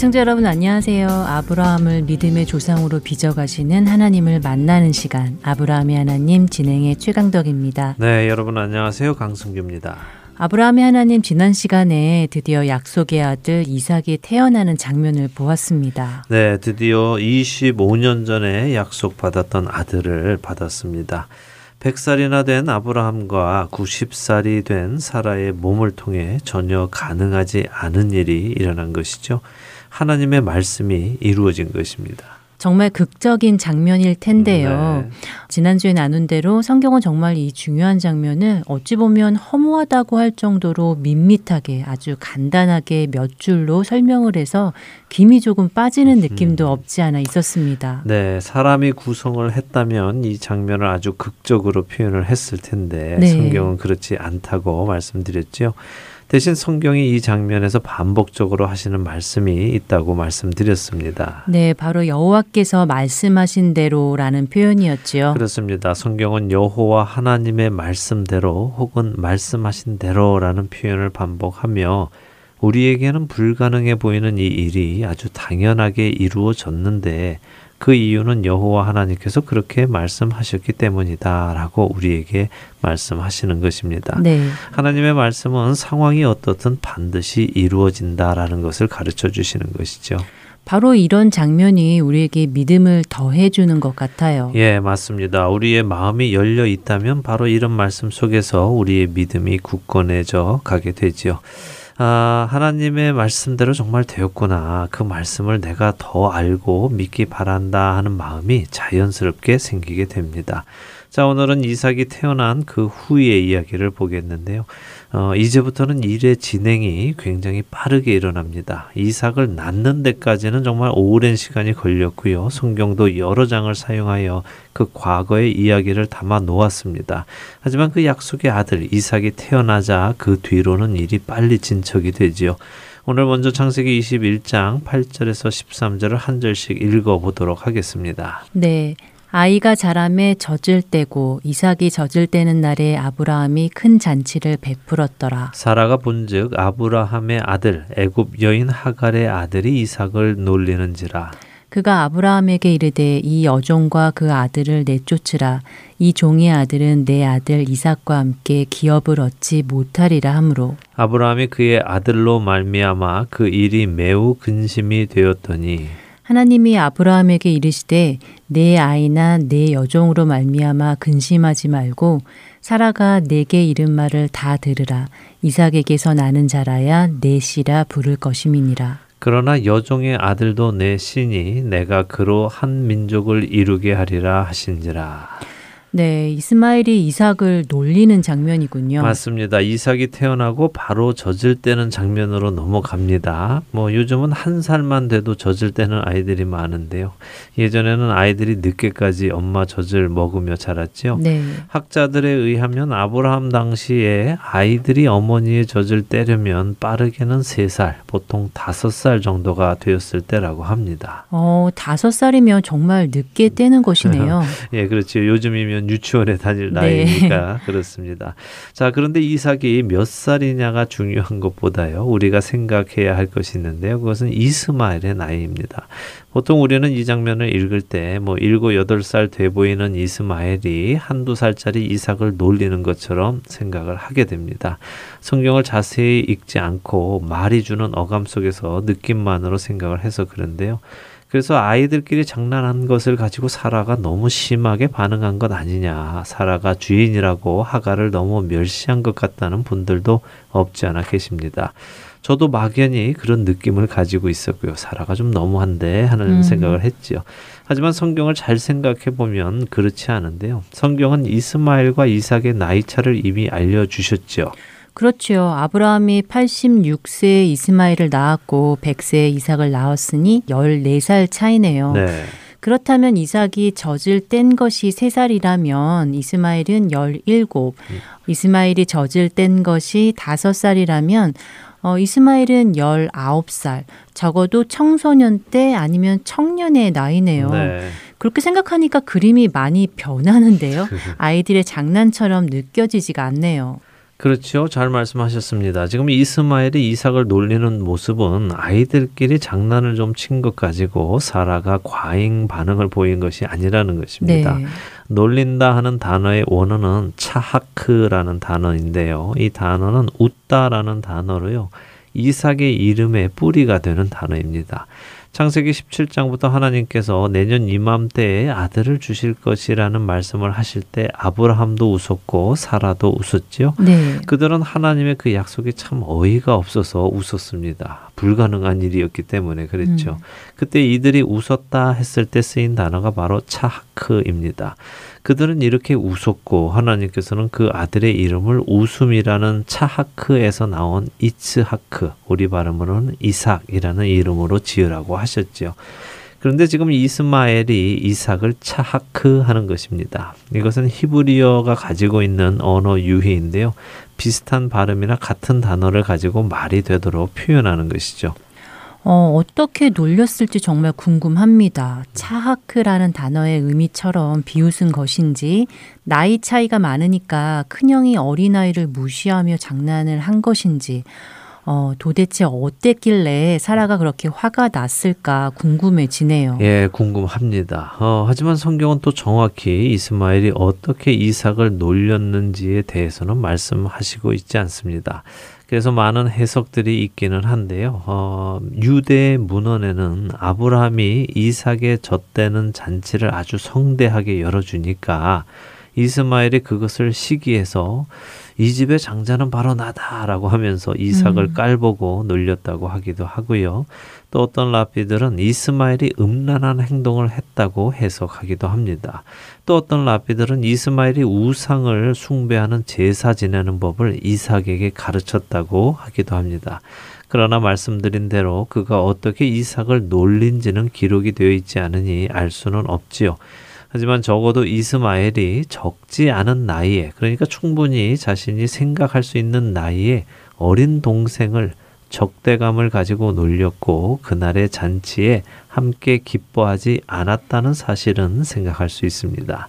애청자 여러분 안녕하세요. 아브라함을 믿음의 조상으로 빚어가시는 하나님을 만나는 시간 아브라함의 하나님 진행의 최강덕입니다. 네, 여러분 안녕하세요. 강승규입니다. 아브라함의 하나님 지난 시간에 드디어 약속의 아들 이삭이 태어나는 장면을 보았습니다. 네, 드디어 25년 전에 약속받았던 아들을 받았습니다. 100살이나 된 아브라함과 90살이 된 사라의 몸을 통해 전혀 가능하지 않은 일이 일어난 것이죠. 하나님의 말씀이 이루어진 것입니다. 정말 극적인 장면일 텐데요. 네. 지난주에 나눈 대로 성경은 정말 이 중요한 장면을 어찌 보면 허무하다고 할 정도로 밋밋하게 아주 간단하게 몇 줄로 설명을 해서 김이 조금 빠지는 느낌도 음. 없지 않아 있었습니다. 네, 사람이 구성을 했다면 이 장면을 아주 극적으로 표현을 했을 텐데 네. 성경은 그렇지 않다고 말씀드렸죠. 대신 성경이 이 장면에서 반복적으로 하시는 말씀이 있다고 말씀드렸습니다. 네, 바로 여호와께서 말씀하신 대로라는 표현이었지요. 그렇습니다. 성경은 여호와 하나님의 말씀대로 혹은 말씀하신 대로라는 표현을 반복하며 우리에게는 불가능해 보이는 이 일이 아주 당연하게 이루어졌는데 그 이유는 여호와 하나님께서 그렇게 말씀하셨기 때문이다라고 우리에게 말씀하시는 것입니다. 네. 하나님의 말씀은 상황이 어떻든 반드시 이루어진다라는 것을 가르쳐 주시는 것이죠. 바로 이런 장면이 우리에게 믿음을 더해주는 것 같아요. 예, 맞습니다. 우리의 마음이 열려 있다면 바로 이런 말씀 속에서 우리의 믿음이 굳건해져 가게 되지요. 아, 하나님의 말씀대로 정말 되었구나. 그 말씀을 내가 더 알고 믿기 바란다 하는 마음이 자연스럽게 생기게 됩니다. 자, 오늘은 이삭이 태어난 그 후의 이야기를 보겠는데요. 어, 이제부터는 일의 진행이 굉장히 빠르게 일어납니다. 이삭을 낳는 데까지는 정말 오랜 시간이 걸렸고요. 성경도 여러 장을 사용하여 그 과거의 이야기를 담아 놓았습니다. 하지만 그 약속의 아들 이삭이 태어나자 그 뒤로는 일이 빨리 진척이 되지요. 오늘 먼저 창세기 21장 8절에서 13절을 한 절씩 읽어 보도록 하겠습니다. 네. 아이가 자람에 젖을 때고 이삭이 젖을 때는 날에 아브라함이 큰 잔치를 베풀었더라. 사라가 본즉 아브라함의 아들 애굽 여인 하갈의 아들이 이삭을 놀리는지라. 그가 아브라함에게 이르되 이 여종과 그 아들을 내쫓으라 이 종의 아들은 내 아들 이삭과 함께 기업을 얻지 못하리라 하므로 아브라함이 그의 아들로 말미암아 그 일이 매우 근심이 되었더니 하나님이 아브라함에게 이르시되 내 아이나 내 여종으로 말미암아 근심하지 말고 사라가 내게 이른 말을 다 들으라. 이삭에게서 나는 자라야 내 씨라 부를 것임이니라. 그러나 여종의 아들도 내 신이 내가 그로 한 민족을 이루게 하리라 하신지라 네, 이스마엘이 이삭을 놀리는 장면이군요. 맞습니다. 이삭이 태어나고 바로 젖을 때는 장면으로 넘어갑니다. 뭐 요즘은 한 살만 돼도 젖을 때는 아이들이 많은데요. 예전에는 아이들이 늦게까지 엄마 젖을 먹으며 자랐죠. 네. 학자들에 의하면 아브라함 당시에 아이들이 어머니의 젖을 떼려면 빠르게는 세살 보통 다섯 살 정도가 되었을 때라고 합니다. 어, 다섯 살이면 정말 늦게 떼는 것이네요. 예, 그렇죠. 요즘이면 되면 유치원에 다닐 네. 나이니까 네. 그렇습니다. 자, 그런데 이삭이 몇 살이냐가 중요한 것보다요. 우리가 생각해야 할 것이 있는데요. 그것은 이스마엘의 나이입니다. 보통 우리는 이 장면을 읽을 때 뭐 일곱 여덟 살 돼 보이는 이스마엘이 한두 살짜리 이삭을 놀리는 것처럼 생각을 하게 됩니다. 성경을 자세히 읽지 않고 말이 주는 어감 속에서 느낌만으로 생각을 해서 그런데요. 그래서 아이들끼리 장난한 것을 가지고 사라가 너무 심하게 반응한 것 아니냐. 사라가 주인이라고 하가를 너무 멸시한 것 같다는 분들도 없지 않아 계십니다. 저도 막연히 그런 느낌을 가지고 있었고요. 사라가 좀 너무한데 하는 음. 생각을 했지요. 하지만 성경을 잘 생각해 보면 그렇지 않은데요. 성경은 이스마엘과 이삭의 나이 차를 이미 알려 주셨죠. 그렇지요. 아브라함이 86세에 이스마엘을 낳았고 100세에 이삭을 낳았으니 14살 차이네요. 네. 그렇다면 이삭이 젖을 뗀 것이 3살이라면 이스마엘은 17, 이스마엘이 젖을 뗀 것이 5살이라면 어, 이스마엘은 19살, 적어도 청소년 때 아니면 청년의 나이네요. 네. 그렇게 생각하니까 그림이 많이 변하는데요. 아이들의 장난처럼 느껴지지가 않네요. 그렇죠. 잘 말씀하셨습니다. 지금 이스마엘이 이삭을 놀리는 모습은 아이들끼리 장난을 좀 친 것 가지고 사라가 과잉 반응을 보인 것이 아니라는 것입니다. 네. 놀린다 하는 단어의 원어는 차하크라는 단어인데요. 이 단어는 웃다라는 단어로요. 이삭의 이름의 뿌리가 되는 단어입니다. 창세기 17장부터 하나님께서 내년 이맘때에 아들을 주실 것이라는 말씀을 하실 때 아브라함도 웃었고 사라도 웃었지요. 네. 그들은 하나님의 그 약속이 참 어이가 없어서 웃었습니다. 불가능한 일이었기 때문에 그랬죠. 음. 그때 이들이 웃었다 했을 때 쓰인 단어가 바로 차하크입니다. 그들은 이렇게 웃었고 하나님께서는 그 아들의 이름을 웃음이라는 차하크에서 나온 이츠하크 우리 발음으로는 이삭이라는 이름으로 지으라고 하셨지요. 그런데 지금 이스마엘이 이삭을 차하크 하는 것입니다. 이것은 히브리어가 가지고 있는 언어 유희인데요. 비슷한 발음이나 같은 단어를 가지고 말이 되도록 표현하는 것이죠. 어, 어떻게 놀렸을지 정말 궁금합니다. 차하크라는 단어의 의미처럼 비웃은 것인지, 나이 차이가 많으니까 큰형이 어린아이를 무시하며 장난을 한 것인지, 어, 도대체 어땠길래 사라가 그렇게 화가 났을까 궁금해지네요. 예, 궁금합니다. 어, 하지만 성경은 또 정확히 이스마엘이 어떻게 이삭을 놀렸는지에 대해서는 말씀하시고 있지 않습니다. 그래서 많은 해석들이 있기는 한데요. 어, 유대 문헌에는 아브라함이 이삭의 젖대는 잔치를 아주 성대하게 열어주니까 이스마엘이 그것을 시기해서 이 집의 장자는 바로 나다라고 하면서 이삭을 음. 깔보고 놀렸다고 하기도 하고요. 또 어떤 라피들은 이스마엘이 음란한 행동을 했다고 해석하기도 합니다. 또 어떤 라피들은 이스마엘이 우상을 숭배하는 제사 지내는 법을 이삭에게 가르쳤다고 하기도 합니다. 그러나 말씀드린 대로 그가 어떻게 이삭을 놀린지는 기록이 되어 있지 않으니 알 수는 없지요. 하지만 적어도 이스마엘이 적지 않은 나이에 그러니까 충분히 자신이 생각할 수 있는 나이에 어린 동생을 적대감을 가지고 놀렸고 그날의 잔치에 함께 기뻐하지 않았다는 사실은 생각할 수 있습니다.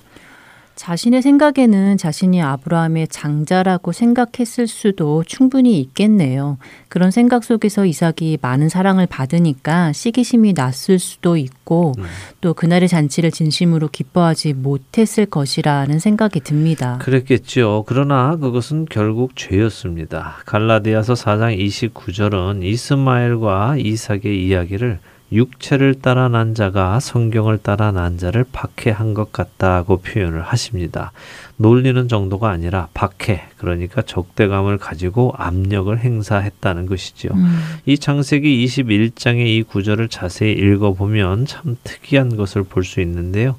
자신의 생각에는 자신이 아브라함의 장자라고 생각했을 수도 충분히 있겠네요. 그런 생각 속에서 이삭이 많은 사랑을 받으니까 시기심이 났을 수도 있고 음. 또 그날의 잔치를 진심으로 기뻐하지 못했을 것이라는 생각이 듭니다. 그랬겠죠. 그러나 그것은 결국 죄였습니다. 갈라디아서 4장 29절은 이스마엘과 이삭의 이야기를 육체를 따라 난 자가 성경을 따라 난 자를 박해한 것 같다고 표현을 하십니다. 놀리는 정도가 아니라 박해, 그러니까 적대감을 가지고 압력을 행사했다는 것이지요. 음, 이 창세기 21장의 이 구절을 자세히 읽어보면 참 특이한 것을 볼 수 있는데요.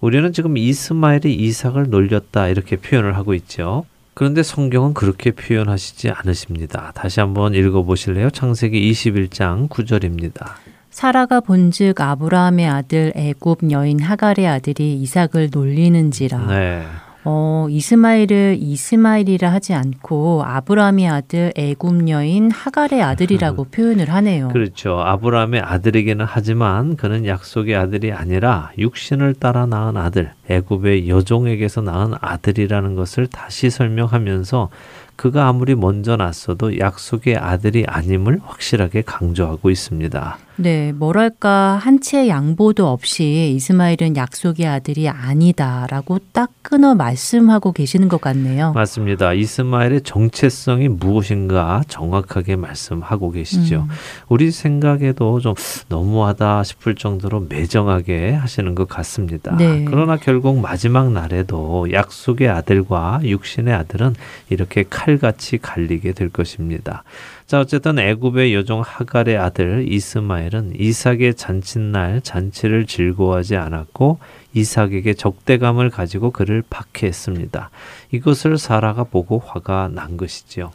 우리는 지금 이스마엘이 이삭을 놀렸다 이렇게 표현을 하고 있죠. 그런데 성경은 그렇게 표현하시지 않으십니다. 다시 한번 읽어보실래요? 창세기 21장 9절입니다. 사라가 본즉 아브라함의 아들 애굽 여인 하갈의 아들이 이삭을 놀리는지라. 네. 어, 이스마엘을 이스마엘이라 하지 않고 아브라함의 아들 애굽 여인 하갈의 아들이라고 표현을 하네요. 그렇죠. 아브라함의 아들이기는 하지만 그는 약속의 아들이 아니라 육신을 따라 낳은 아들, 애굽의 여종에게서 낳은 아들이라는 것을 다시 설명하면서 그가 아무리 먼저 낳았어도 약속의 아들이 아님을 확실하게 강조하고 있습니다. 네, 뭐랄까 한 채의 양보도 없이 이스마엘은 약속의 아들이 아니다라고 딱 끊어 말씀하고 계시는 것 같네요. 맞습니다. 이스마엘의 정체성이 무엇인가 정확하게 말씀하고 계시죠. 음. 우리 생각에도 좀 너무하다 싶을 정도로 매정하게 하시는 것 같습니다. 네. 그러나 결국 마지막 날에도 약속의 아들과 육신의 아들은 이렇게 칼같이 갈리게 될 것입니다. 자, 어쨌든 애굽의 여종 하갈의 아들 이스마엘은 이삭의 잔칫날 잔치를 즐거워하지 않았고 이삭에게 적대감을 가지고 그를 박해했습니다. 이것을 사라가 보고 화가 난 것이지요.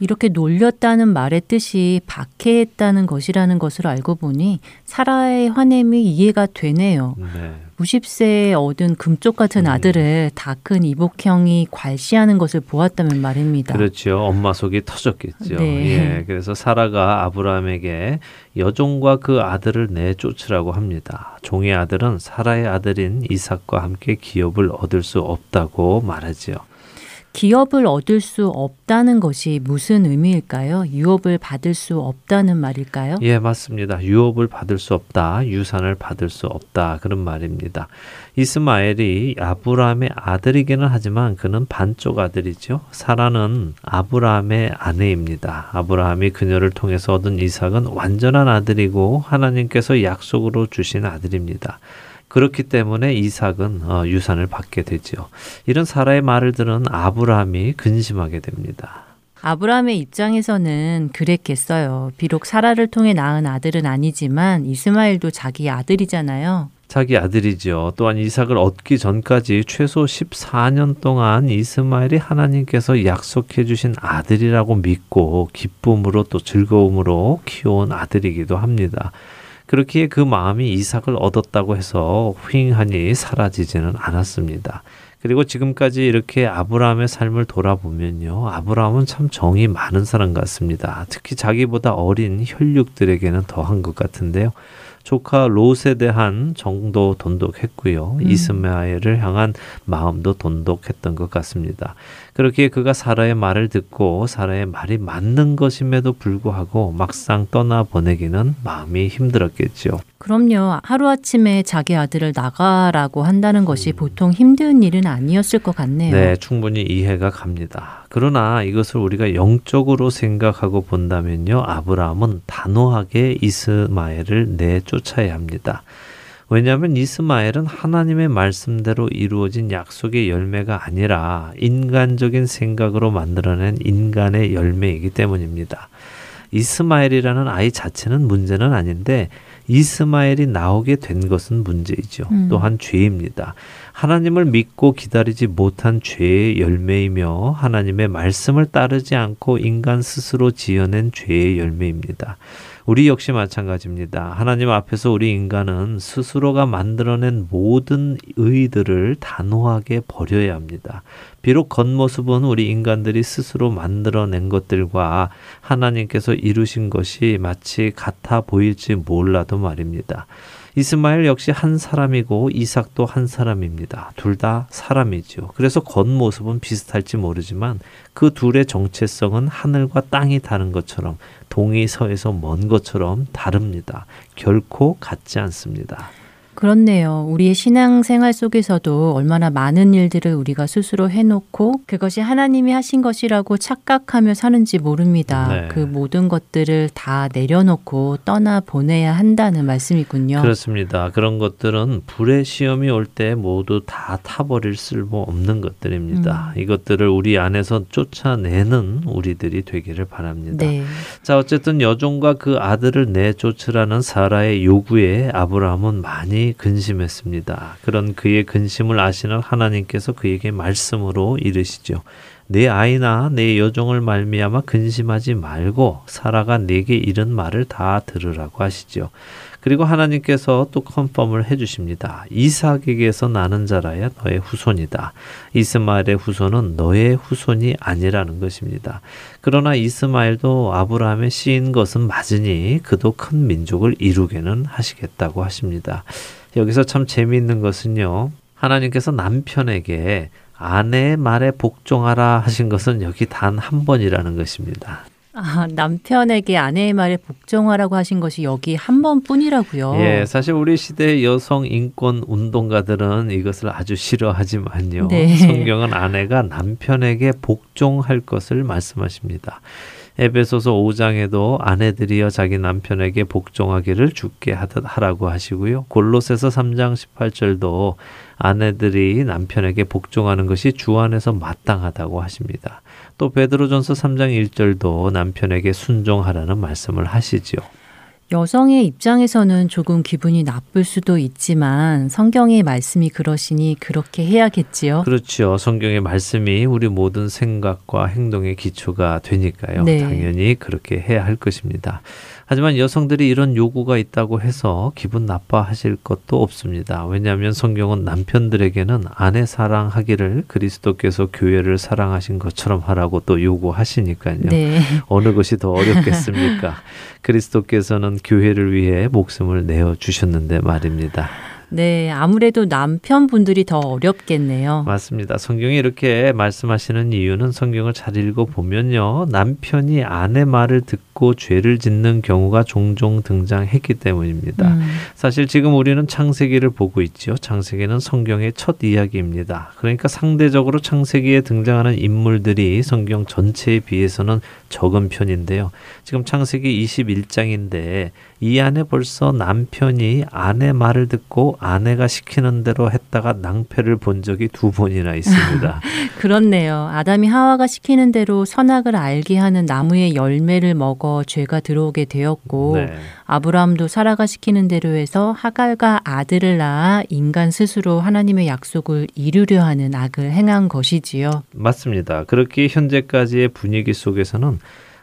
이렇게 놀렸다는 말의 뜻이 박해했다는 것이라는 것을 알고 보니 사라의 화냄이 이해가 되네요. 네. 90세에 얻은 금쪽 같은 음. 아들을 다 큰 이복형이 괄시하는 것을 보았다면 말입니다. 그렇죠. 엄마 속이 터졌겠죠. 네. 예. 그래서 사라가 아브라함에게 여종과 그 아들을 내쫓으라고 합니다. 종의 아들은 사라의 아들인 이삭과 함께 기업을 얻을 수 없다고 말하지요. 기업을 얻을 수 없다는 것이 무슨 의미일까요? 유업을 받을 수 없다는 말일까요? 예, 맞습니다. 유업을 받을 수 없다, 유산을 받을 수 없다 그런 말입니다. 이스마엘이 아브라함의 아들이기는 하지만 그는 반쪽 아들이죠. 사라는 아브라함의 아내입니다. 아브라함이 그녀를 통해서 얻은 이삭은 완전한 아들이고 하나님께서 약속으로 주신 아들입니다. 그렇기 때문에 이삭은 어, 유산을 받게 되죠. 이런 사라의 말을 들은 아브라함이 근심하게 됩니다. 아브라함의 입장에서는 그랬겠어요. 비록 사라를 통해 낳은 아들은 아니지만 이스마엘도 자기 아들이잖아요. 자기 아들이죠. 또한 이삭을 얻기 전까지 최소 14년 동안 이스마엘이 하나님께서 약속해 주신 아들이라고 믿고 기쁨으로 또 즐거움으로 키워온 아들이기도 합니다. 그렇기에 그 마음이 이삭을 얻었다고 해서 휑하니 사라지지는 않았습니다. 그리고 지금까지 이렇게 아브라함의 삶을 돌아보면요. 아브라함은 참 정이 많은 사람 같습니다. 특히 자기보다 어린 혈육들에게는 더한 것 같은데요. 조카 롯에 대한 정도 돈독했고요. 음. 이스마엘을 향한 마음도 돈독했던 것 같습니다. 그렇게 그가 사라의 말을 듣고 사라의 말이 맞는 것임에도 불구하고 막상 떠나 보내기는 마음이 힘들었겠죠. 그럼요. 하루아침에 자기 아들을 나가라고 한다는 것이 보통 힘든 일은 아니었을 것 같네요. 네, 충분히 이해가 갑니다. 그러나 이것을 우리가 영적으로 생각하고 본다면요. 아브라함은 단호하게 이스마엘을 내쫓아야 합니다. 왜냐하면 이스마엘은 하나님의 말씀대로 이루어진 약속의 열매가 아니라 인간적인 생각으로 만들어낸 인간의 열매이기 때문입니다. 이스마엘이라는 아이 자체는 문제는 아닌데 이스마엘이 나오게 된 것은 문제이죠. 음. 또한 죄입니다. 하나님을 믿고 기다리지 못한 죄의 열매이며 하나님의 말씀을 따르지 않고 인간 스스로 지어낸 죄의 열매입니다. 우리 역시 마찬가지입니다. 하나님 앞에서 우리 인간은 스스로가 만들어낸 모든 의들을 단호하게 버려야 합니다. 비록 겉모습은 우리 인간들이 스스로 만들어낸 것들과 하나님께서 이루신 것이 마치 같아 보일지 몰라도 말입니다. 이스마엘 역시 한 사람이고 이삭도 한 사람입니다. 둘 다 사람이죠. 그래서 겉모습은 비슷할지 모르지만 그 둘의 정체성은 하늘과 땅이 다른 것처럼 동이 서에서 먼 것처럼 다릅니다. 결코 같지 않습니다. 그렇네요. 우리의 신앙생활 속에서도 얼마나 많은 일들을 우리가 스스로 해놓고 그것이 하나님이 하신 것이라고 착각하며 사는지 모릅니다. 네. 그 모든 것들을 다 내려놓고 떠나 보내야 한다는 말씀이군요. 그렇습니다. 그런 것들은 불의 시험이 올 때 모두 다 타버릴 쓸모 없는 것들입니다. 이것들을 우리 안에서 쫓아내는 우리들이 되기를 바랍니다. 네. 자, 어쨌든 여종과 그 아들을 내쫓으라는 사라의 요구에 아브라함은 많이 근심했습니다. 그런 그의 근심을 아시는 하나님께서 그에게 말씀으로 이르시죠. 내 아이나 내 여종을 말미암아 근심하지 말고 사라가 내게 이른 말을 다 들으라고 하시죠. 그리고 하나님께서 또 컨펌을 해주십니다. 이삭에게서 나는 자라야 너의 후손이다. 이스마엘의 후손은 너의 후손이 아니라는 것입니다. 그러나 이스마엘도 아브라함의 씨인 것은 맞으니 그도 큰 민족을 이루게는 하시겠다고 하십니다. 여기서 참 재미있는 것은요. 하나님께서 남편에게 아내의 말에 복종하라 하신 것은 여기 단 한 번이라는 것입니다. 아, 남편에게 아내의 말에 복종하라고 하신 것이 여기 한 번뿐이라고요. 예, 사실 우리 시대의 여성 인권 운동가들은 이것을 아주 싫어하지만요. 네. 성경은 아내가 남편에게 복종할 것을 말씀하십니다. 에베소서 5장에도 아내들이여 자기 남편에게 복종하기를 죽게 하라고 하시고요. 골로새서 3장 18절도 아내들이 남편에게 복종하는 것이 주 안에서 마땅하다고 하십니다. 또 베드로전서 3장 1절도 남편에게 순종하라는 말씀을 하시지요. 여성의 입장에서는 조금 기분이 나쁠 수도 있지만 성경의 말씀이 그러시니 그렇게 해야겠지요. 그렇죠. 성경의 말씀이 우리 모든 생각과 행동의 기초가 되니까요. 네. 당연히 그렇게 해야 할 것입니다. 하지만 여성들이 이런 요구가 있다고 해서 기분 나빠하실 것도 없습니다. 왜냐하면 성경은 남편들에게는 아내 사랑하기를 그리스도께서 교회를 사랑하신 것처럼 하라고 또 요구하시니까요. 네. 어느 것이 더 어렵겠습니까? 그리스도께서는 교회를 위해 목숨을 내어 주셨는데 말입니다. 네, 아무래도 남편분들이 더 어렵겠네요. 맞습니다. 성경이 이렇게 말씀하시는 이유는 성경을 잘 읽어 보면요. 남편이 아내 말을 듣고 죄를 짓는 경우가 종종 등장했기 때문입니다. 음, 사실 지금 우리는 창세기를 보고 있지요. 창세기는 성경의 첫 이야기입니다. 그러니까 상대적으로 창세기에 등장하는 인물들이 성경 전체에 비해서는 적은 편인데요. 지금 창세기 21장인데 이 안에 벌써 남편이 아내 말을 듣고 아내가 시키는 대로 했다가 낭패를 본 적이 두 번이나 있습니다. 그렇네요. 아담이 하와가 시키는 대로 선악을 알게 하는 나무의 열매를 먹어 죄가 들어오게 되었고 네. 아브라함도 사라가 시키는 대로 해서 하갈과 아들을 낳아 인간 스스로 하나님의 약속을 이루려 하는 악을 행한 것이지요. 맞습니다. 그렇게 현재까지의 분위기 속에서는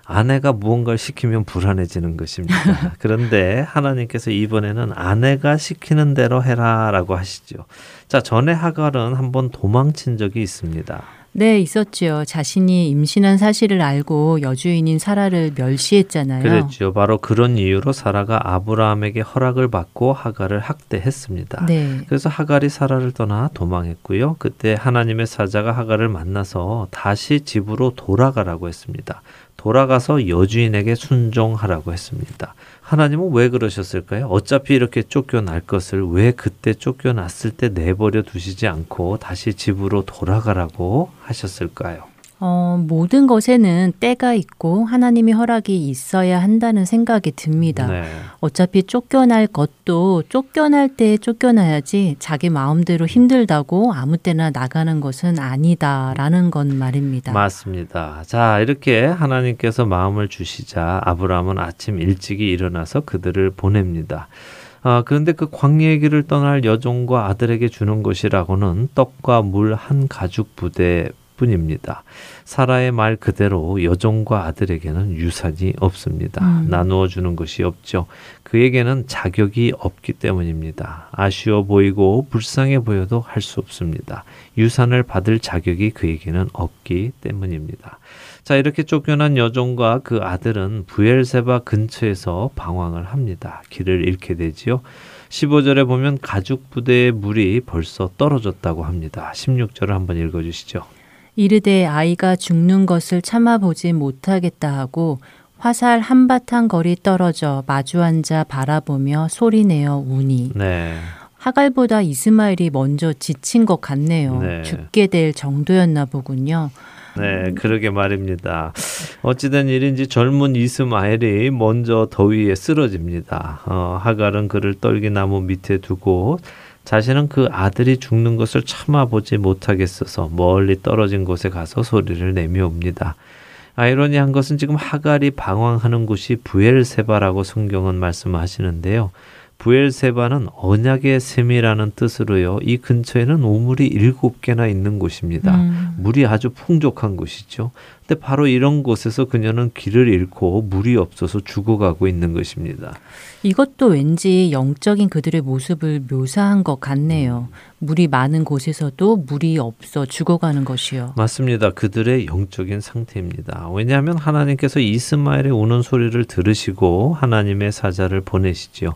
아내가 무언가를 시키면 불안해지는 것입니다. 그런데 하나님께서 이번에는 아내가 시키는 대로 해라라고 하시죠. 자, 전에 하갈은 한번 도망친 적이 있습니다. 네, 있었지요. 자신이 임신한 사실을 알고 여주인인 사라를 멸시했잖아요. 그랬죠. 바로 그런 이유로 사라가 아브라함에게 허락을 받고 하갈을 학대했습니다. 네. 그래서 하갈이 사라를 떠나 도망했고요. 그때 하나님의 사자가 하갈을 만나서 다시 집으로 돌아가라고 했습니다. 돌아가서 여주인에게 순종하라고 했습니다. 하나님은 왜 그러셨을까요? 어차피 이렇게 쫓겨날 것을 왜 그때 쫓겨났을 때 내버려 두시지 않고 다시 집으로 돌아가라고 하셨을까요? 어, 모든 것에는 때가 있고 하나님의 허락이 있어야 한다는 생각이 듭니다. 네. 어차피 쫓겨날 것도 쫓겨날 때 쫓겨나야지 자기 마음대로 힘들다고 아무 때나 나가는 것은 아니다라는 건 말입니다. 맞습니다. 자, 이렇게 하나님께서 마음을 주시자 아브라함은 아침 일찍이 일어나서 그들을 보냅니다. 아, 그런데 그 광야의 길을 떠날 여종과 아들에게 주는 것이라고는 떡과 물 한 가죽 부대 뿐입니다. 사라의 말 그대로 여종과 아들에게는 유산이 없습니다. 음. 나누어 주는 것이 없죠. 그에게는 자격이 없기 때문입니다. 아쉬워 보이고 불쌍해 보여도 할 수 없습니다. 유산을 받을 자격이 그에게는 없기 때문입니다. 자, 이렇게 쫓겨난 여종과 그 아들은 부엘세바 근처에서 방황을 합니다. 길을 잃게 되지요. 15절에 보면 가죽 부대의 물이 벌써 떨어졌다고 합니다. 16절을 한번 읽어 주시죠. 이르되 아이가 죽는 것을 참아보지 못하겠다 하고 화살 한바탕 거리 떨어져 마주 앉아 바라보며 소리내어 우니 네. 하갈보다 이스마엘이 먼저 지친 것 같네요. 네. 죽게 될 정도였나 보군요. 네, 그러게 말입니다. 어찌된 일인지 젊은 이스마엘이 먼저 더위에 쓰러집니다. 어, 하갈은 그를 떨기나무 밑에 두고 자신은 그 아들이 죽는 것을 참아보지 못하겠어서 멀리 떨어진 곳에 가서 소리를 내며 옵니다. 아이러니한 것은 지금 하갈이 방황하는 곳이 부엘세바라고 성경은 말씀하시는데요. 부엘세바는 언약의 샘이라는 뜻으로요. 이 근처에는 우물이 일곱 개나 있는 곳입니다. 음. 물이 아주 풍족한 곳이죠. 근데 바로 이런 곳에서 그녀는 길을 잃고 물이 없어서 죽어가고 있는 것입니다. 이것도 왠지 영적인 그들의 모습을 묘사한 것 같네요. 물이 많은 곳에서도 물이 없어 죽어가는 것이요. 맞습니다. 그들의 영적인 상태입니다. 왜냐하면 하나님께서 이스마엘의 우는 소리를 들으시고 하나님의 사자를 보내시지요.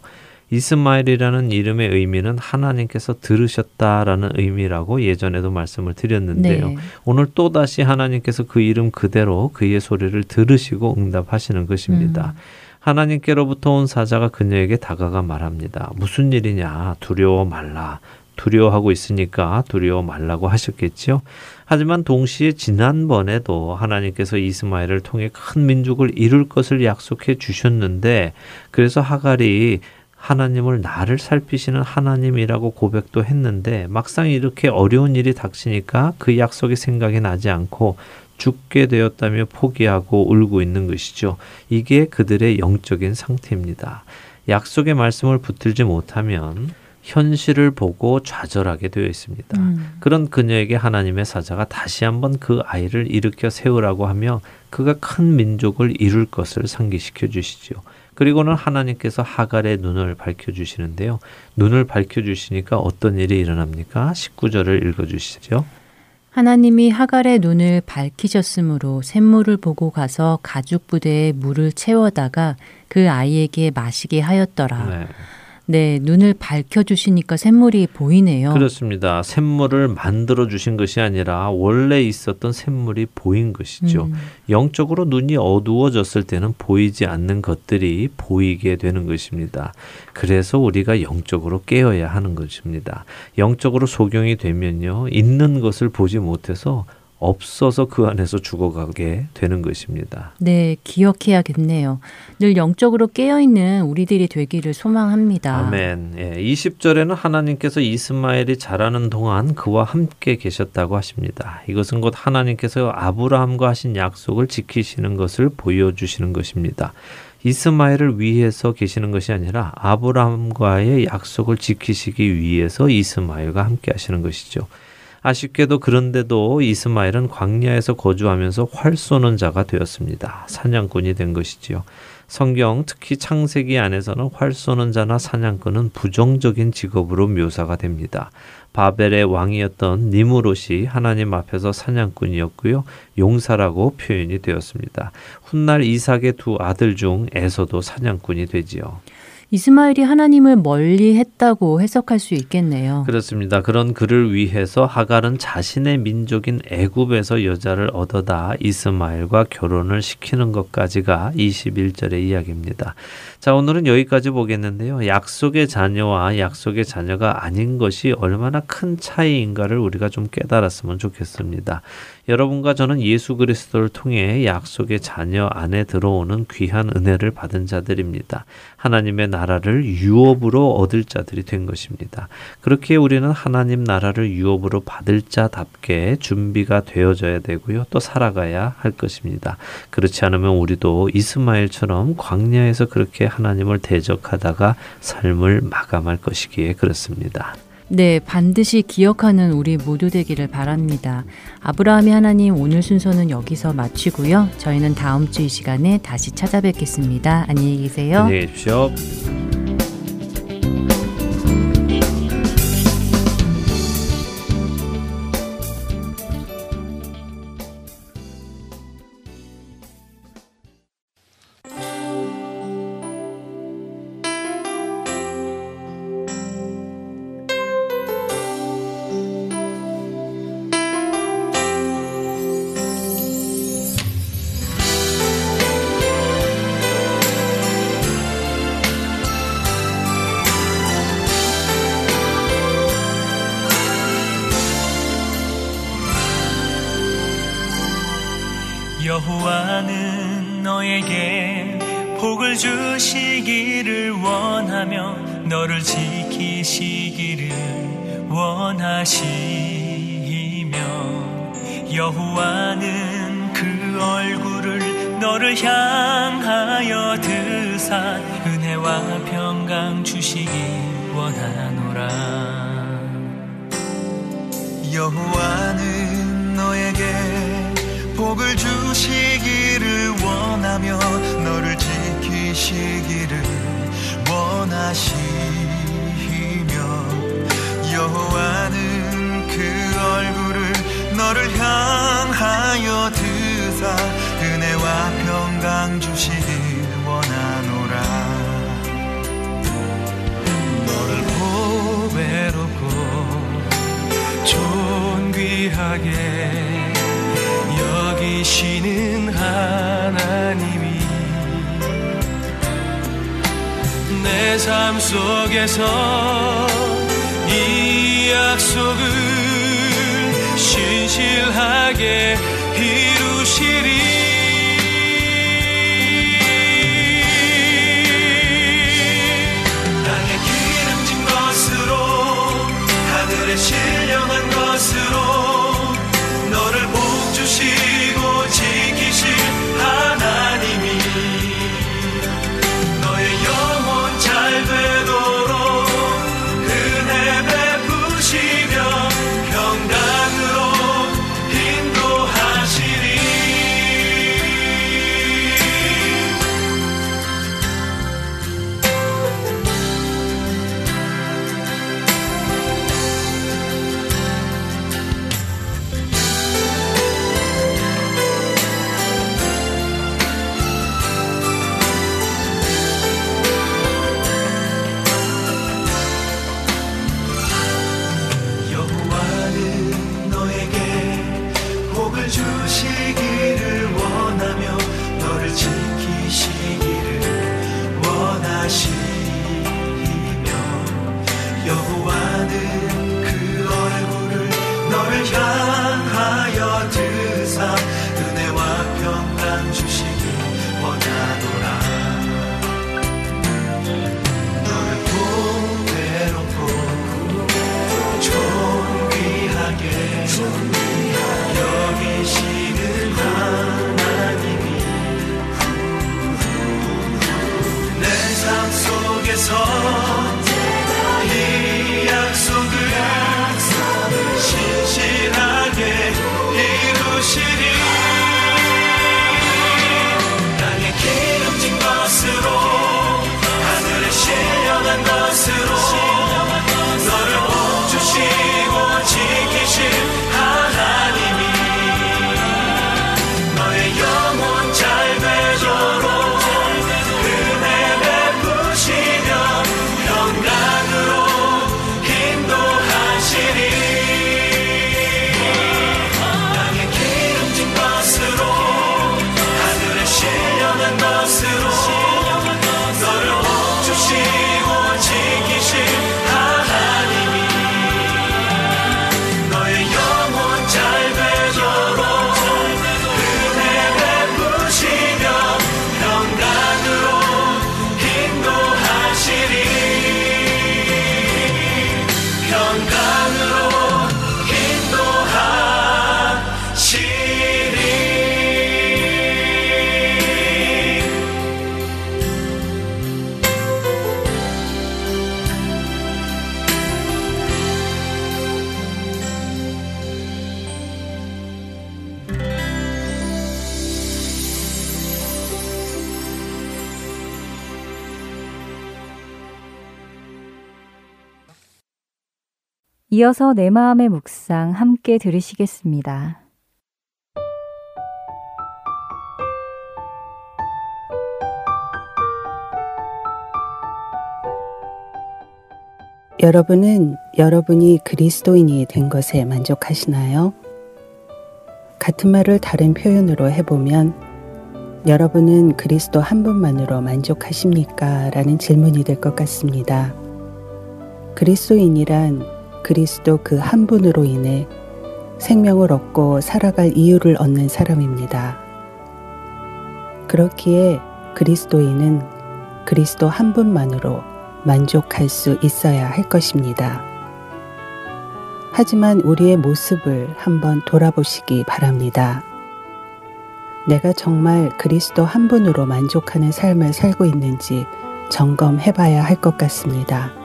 이스마엘이라는 이름의 의미는 하나님께서 들으셨다라는 의미라고 예전에도 말씀을 드렸는데요. 네. 오늘 또 다시 하나님께서 그 이름 그대로 그의 소리를 들으시고 응답하시는 것입니다. 음. 하나님께로부터 온 사자가 그녀에게 다가가 말합니다. 무슨 일이냐? 두려워 말라. 두려워하고 있으니까 두려워 말라고 하셨겠지요. 하지만 동시에 지난번에도 하나님께서 이스마엘을 통해 큰 민족을 이룰 것을 약속해 주셨는데 그래서 하갈이 하나님을 나를 살피시는 하나님이라고 고백도 했는데 막상 이렇게 어려운 일이 닥치니까 그 약속이 생각이 나지 않고 죽게 되었다며 포기하고 울고 있는 것이죠. 이게 그들의 영적인 상태입니다. 약속의 말씀을 붙들지 못하면 현실을 보고 좌절하게 되어 있습니다. 음. 그런 그녀에게 하나님의 사자가 다시 한번 그 아이를 일으켜 세우라고 하며 그가 큰 민족을 이룰 것을 상기시켜 주시지요. 그리고는 하나님께서 하갈의 눈을 밝혀 주시는데요. 눈을 밝혀 주시니까 어떤 일이 일어납니까? 19절을 읽어 주시죠. 하나님이 하갈의 눈을 밝히셨으므로 샘물을 보고 가서 가죽 부대에 물을 채워다가 그 아이에게 마시게 하였더라. 네. 네, 눈을 밝혀 주시니까 샘물이 보이네요. 그렇습니다. 샘물을 만들어 주신 것이 아니라 원래 있었던 샘물이 보인 것이죠. 음. 영적으로 눈이 어두워졌을 때는 보이지 않는 것들이 보이게 되는 것입니다. 그래서 우리가 영적으로 깨어야 하는 것입니다. 영적으로 소경이 되면요. 있는 것을 보지 못해서 없어서 그 안에서 죽어가게 되는 것입니다. 네, 기억해야겠네요. 늘 영적으로 깨어있는 우리들이 되기를 소망합니다. 아멘. 예, 20절에는 하나님께서 이스마엘이 자라는 동안 그와 함께 계셨다고 하십니다. 이것은 곧 하나님께서 아브라함과 하신 약속을 지키시는 것을 보여주시는 것입니다. 이스마엘을 위해서 계시는 것이 아니라 아브라함과의 약속을 지키시기 위해서 이스마엘과 함께 하시는 것이죠. 아쉽게도 그런데도 이스마엘은 광야에서 거주하면서 활 쏘는 자가 되었습니다. 사냥꾼이 된 것이지요. 성경 특히 창세기 안에서는 활 쏘는 자나 사냥꾼은 부정적인 직업으로 묘사가 됩니다. 바벨의 왕이었던 니무롯이 하나님 앞에서 사냥꾼이었고요. 용사라고 표현이 되었습니다. 훗날 이삭의 두 아들 중 에서도 사냥꾼이 되지요. 이스마엘이 하나님을 멀리 했다고 해석할 수 있겠네요. 그렇습니다. 그런 그를 위해서 하갈은 자신의 민족인 애굽에서 여자를 얻어다 이스마엘과 결혼을 시키는 것까지가 21절의 이야기입니다. 자, 오늘은 여기까지 보겠는데요. 약속의 자녀와 약속의 자녀가 아닌 것이 얼마나 큰 차이인가를 우리가 좀 깨달았으면 좋겠습니다. 여러분과 저는 예수 그리스도를 통해 약속의 자녀 안에 들어오는 귀한 은혜를 받은 자들입니다. 하나님의 나라를 유업으로 얻을 자들이 된 것입니다. 그렇게 우리는 하나님 나라를 유업으로 받을 자답게 준비가 되어져야 되고요. 또 살아가야 할 것입니다. 그렇지 않으면 우리도 이스마엘처럼 광야에서 그렇게 하나님을 대적하다가 삶을 마감할 것이기에 그렇습니다. 네, 반드시 기억하는 우리 모두 되기를 바랍니다. 아브라함의 하나님 오늘 순서는 여기서 마치고요. 저희는 다음 주 이 시간에 다시 찾아뵙겠습니다. 안녕히 계세요. 안녕히 계십시오. 하시며 여호와는 그 얼굴을 너를 향하여 드사 은혜와 평강 주시기 원하노라. 여호와는 너에게 복을 주시기를 원하며 너를 지키시기를 원하시 두려워하는 그 얼굴을 너를 향하여 드사 은혜와 평강 주시길 원하노라. 너를 보배롭고 존귀하게 여기시는 하나님이 내 삶 속에서 이 약속을 신실하게 이루시리. 땅에 기름진 것으로 하늘에 신령한 것으로 이어서 내 마음의 묵상 함께 들으시겠습니다. 여러분은 여러분이 그리스도인이 된 것에 만족하시나요? 같은 말을 다른 표현으로 해보면 여러분은 그리스도 한 분만으로 만족하십니까? 라는 질문이 될 것 같습니다. 그리스도인이란 그리스도 그 한 분으로 인해 생명을 얻고 살아갈 이유를 얻는 사람입니다. 그렇기에 그리스도인은 그리스도 한 분만으로 만족할 수 있어야 할 것입니다. 하지만 우리의 모습을 한번 돌아보시기 바랍니다. 내가 정말 그리스도 한 분으로 만족하는 삶을 살고 있는지 점검해 봐야 할 것 같습니다.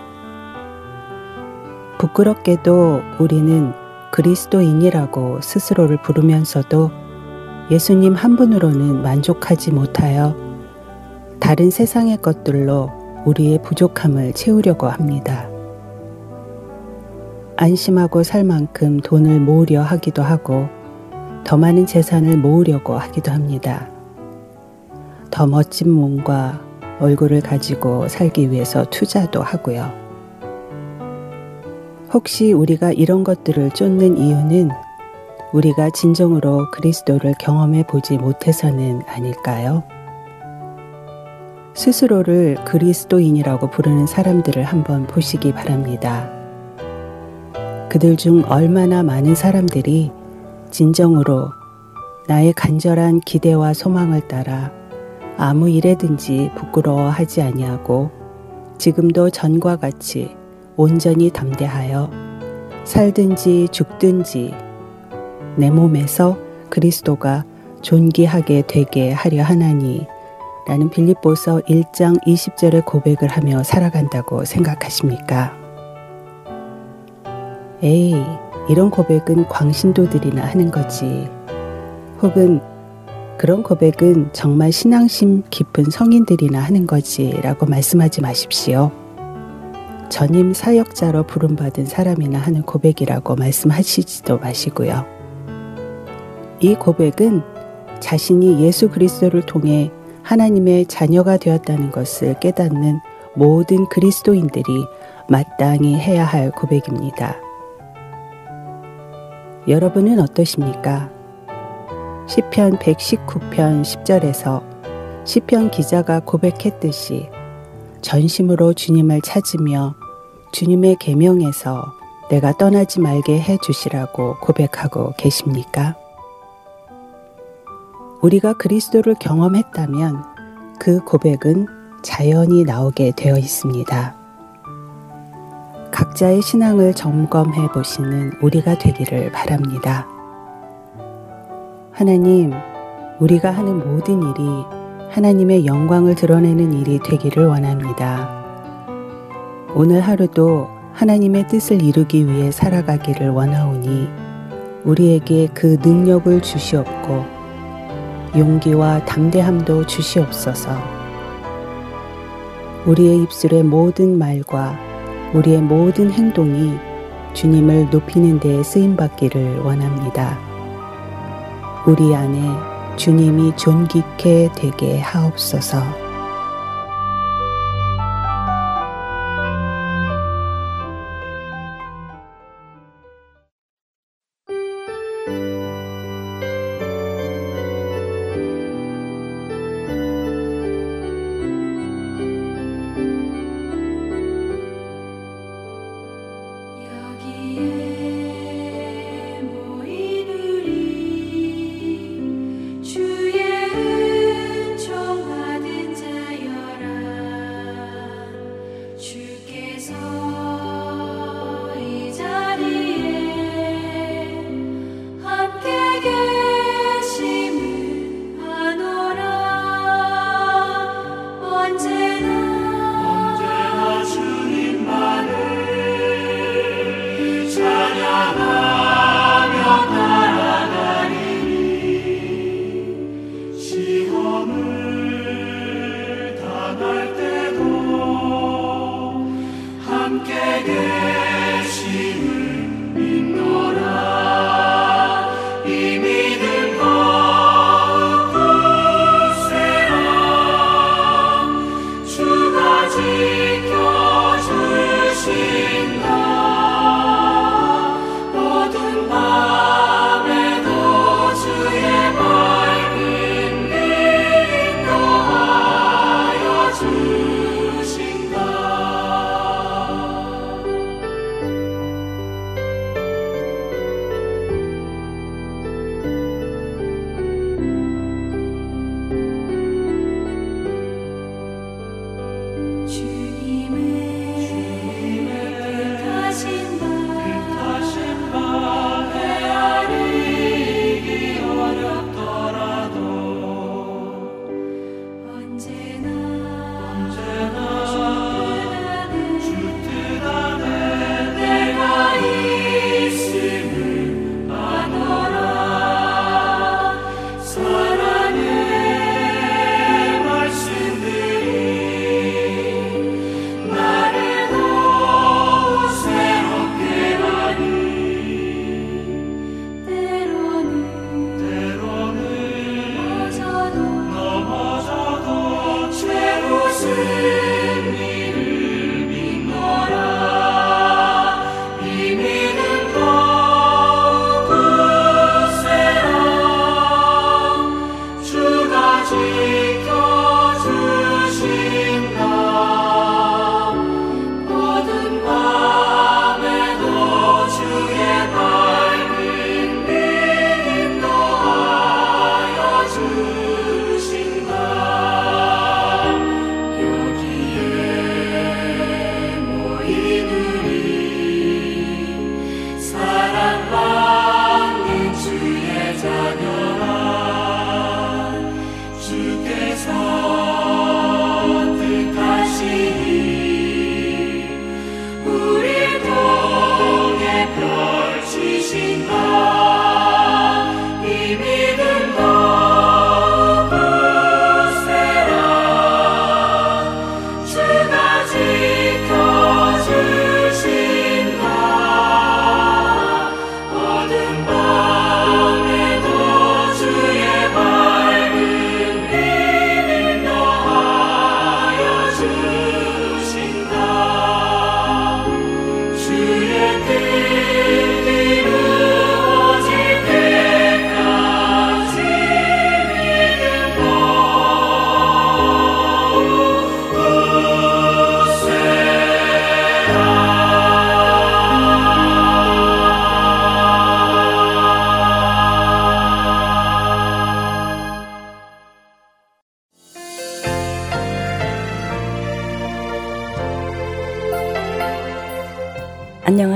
부끄럽게도 우리는 그리스도인이라고 스스로를 부르면서도 예수님 한 분으로는 만족하지 못하여 다른 세상의 것들로 우리의 부족함을 채우려고 합니다. 안심하고 살 만큼 돈을 모으려 하기도 하고 더 많은 재산을 모으려고 하기도 합니다. 더 멋진 몸과 얼굴을 가지고 살기 위해서 투자도 하고요. 혹시 우리가 이런 것들을 쫓는 이유는 우리가 진정으로 그리스도를 경험해 보지 못해서는 아닐까요? 스스로를 그리스도인이라고 부르는 사람들을 한번 보시기 바랍니다. 그들 중 얼마나 많은 사람들이 진정으로 나의 간절한 기대와 소망을 따라 아무 일에든지 부끄러워하지 아니하고 지금도 전과 같이 온전히 담대하여 살든지 죽든지 내 몸에서 그리스도가 존귀하게 되게 하려 하나니 라는 빌립보서 1장 20절의 고백을 하며 살아간다고 생각하십니까? 에이, 이런 고백은 광신도들이나 하는 거지. 혹은 그런 고백은 정말 신앙심 깊은 성인들이나 하는 거지 라고 말씀하지 마십시오. 전임 사역자로 부름받은 사람이나 하는 고백이라고 말씀하시지도 마시고요. 이 고백은 자신이 예수 그리스도를 통해 하나님의 자녀가 되었다는 것을 깨닫는 모든 그리스도인들이 마땅히 해야 할 고백입니다. 여러분은 어떠십니까? 시편 119편 10절에서 시편 기자가 고백했듯이 전심으로 주님을 찾으며 주님의 계명에서 내가 떠나지 말게 해 주시라고 고백하고 계십니까? 우리가 그리스도를 경험했다면 그 고백은 자연히 나오게 되어 있습니다. 각자의 신앙을 점검해 보시는 우리가 되기를 바랍니다. 하나님, 우리가 하는 모든 일이 하나님의 영광을 드러내는 일이 되기를 원합니다. 오늘 하루도 하나님의 뜻을 이루기 위해 살아가기를 원하오니 우리에게 그 능력을 주시옵고 용기와 담대함도 주시옵소서. 우리의 입술의 모든 말과 우리의 모든 행동이 주님을 높이는 데에 쓰임 받기를 원합니다. 우리 안에 주님이 존귀케 되게 하옵소서.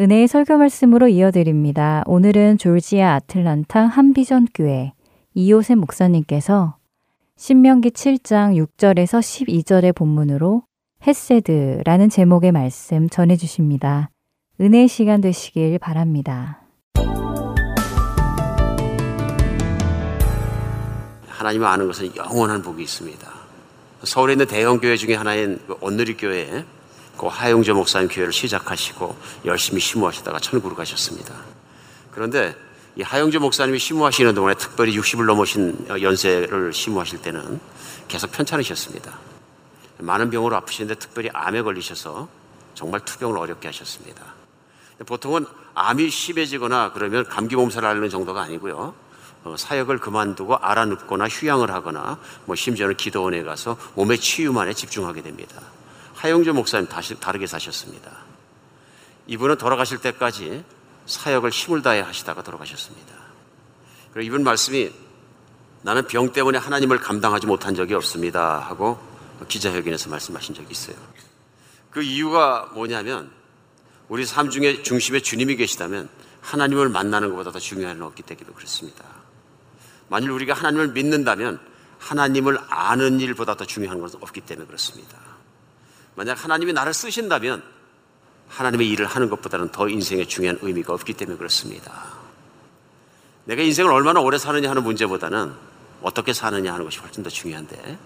은혜의 설교 말씀으로 이어드립니다. 오늘은 졸지아 아틀란타 한비전 교회 이호셉 목사님께서 신명기 7장 6절에서 12절의 본문으로 헤세드라는 제목의 말씀 전해 주십니다. 은혜의 시간 되시길 바랍니다. 하나님을 아는 것은 영원한 복이 있습니다. 서울에 있는 대형 교회 중에 하나인 그 온누리 교회 그 하용조 목사님 교회를 시작하시고 열심히 심호하시다가 천국으로 가셨습니다. 그런데 이 하용조 목사님이 심호하시는 동안에 특별히 60을 넘으신 연세를 심호하실 때는 계속 편찮으셨습니다. 많은 병으로 아프시는데 특별히 암에 걸리셔서 정말 투병을 어렵게 하셨습니다. 보통은 암이 심해지거나 그러면 감기 몸살을 앓는 정도가 아니고요. 어, 사역을 그만두고 알아눕거나 휴양을 하거나 뭐 심지어는 기도원에 가서 몸의 치유만에 집중하게 됩니다. 하영조 목사님 다시 다르게 사셨습니다. 이분은 돌아가실 때까지 사역을 힘을 다해 하시다가 돌아가셨습니다. 그리고 이분 말씀이 나는 병 때문에 하나님을 감당하지 못한 적이 없습니다 하고 기자회견에서 말씀하신 적이 있어요. 그 이유가 뭐냐면 우리 삶 중에 중심에 주님이 계시다면 하나님을 만나는 것보다 더 중요한 일 없기 때문에 그렇습니다. 만일 우리가 하나님을 믿는다면 하나님을 아는 일보다 더 중요한 것은 없기 때문에 그렇습니다. 만약 하나님이 나를 쓰신다면 하나님의 일을 하는 것보다는 더 인생에 중요한 의미가 없기 때문에 그렇습니다. 내가 인생을 얼마나 오래 사느냐 하는 문제보다는 어떻게 사느냐 하는 것이 훨씬 더 중요한데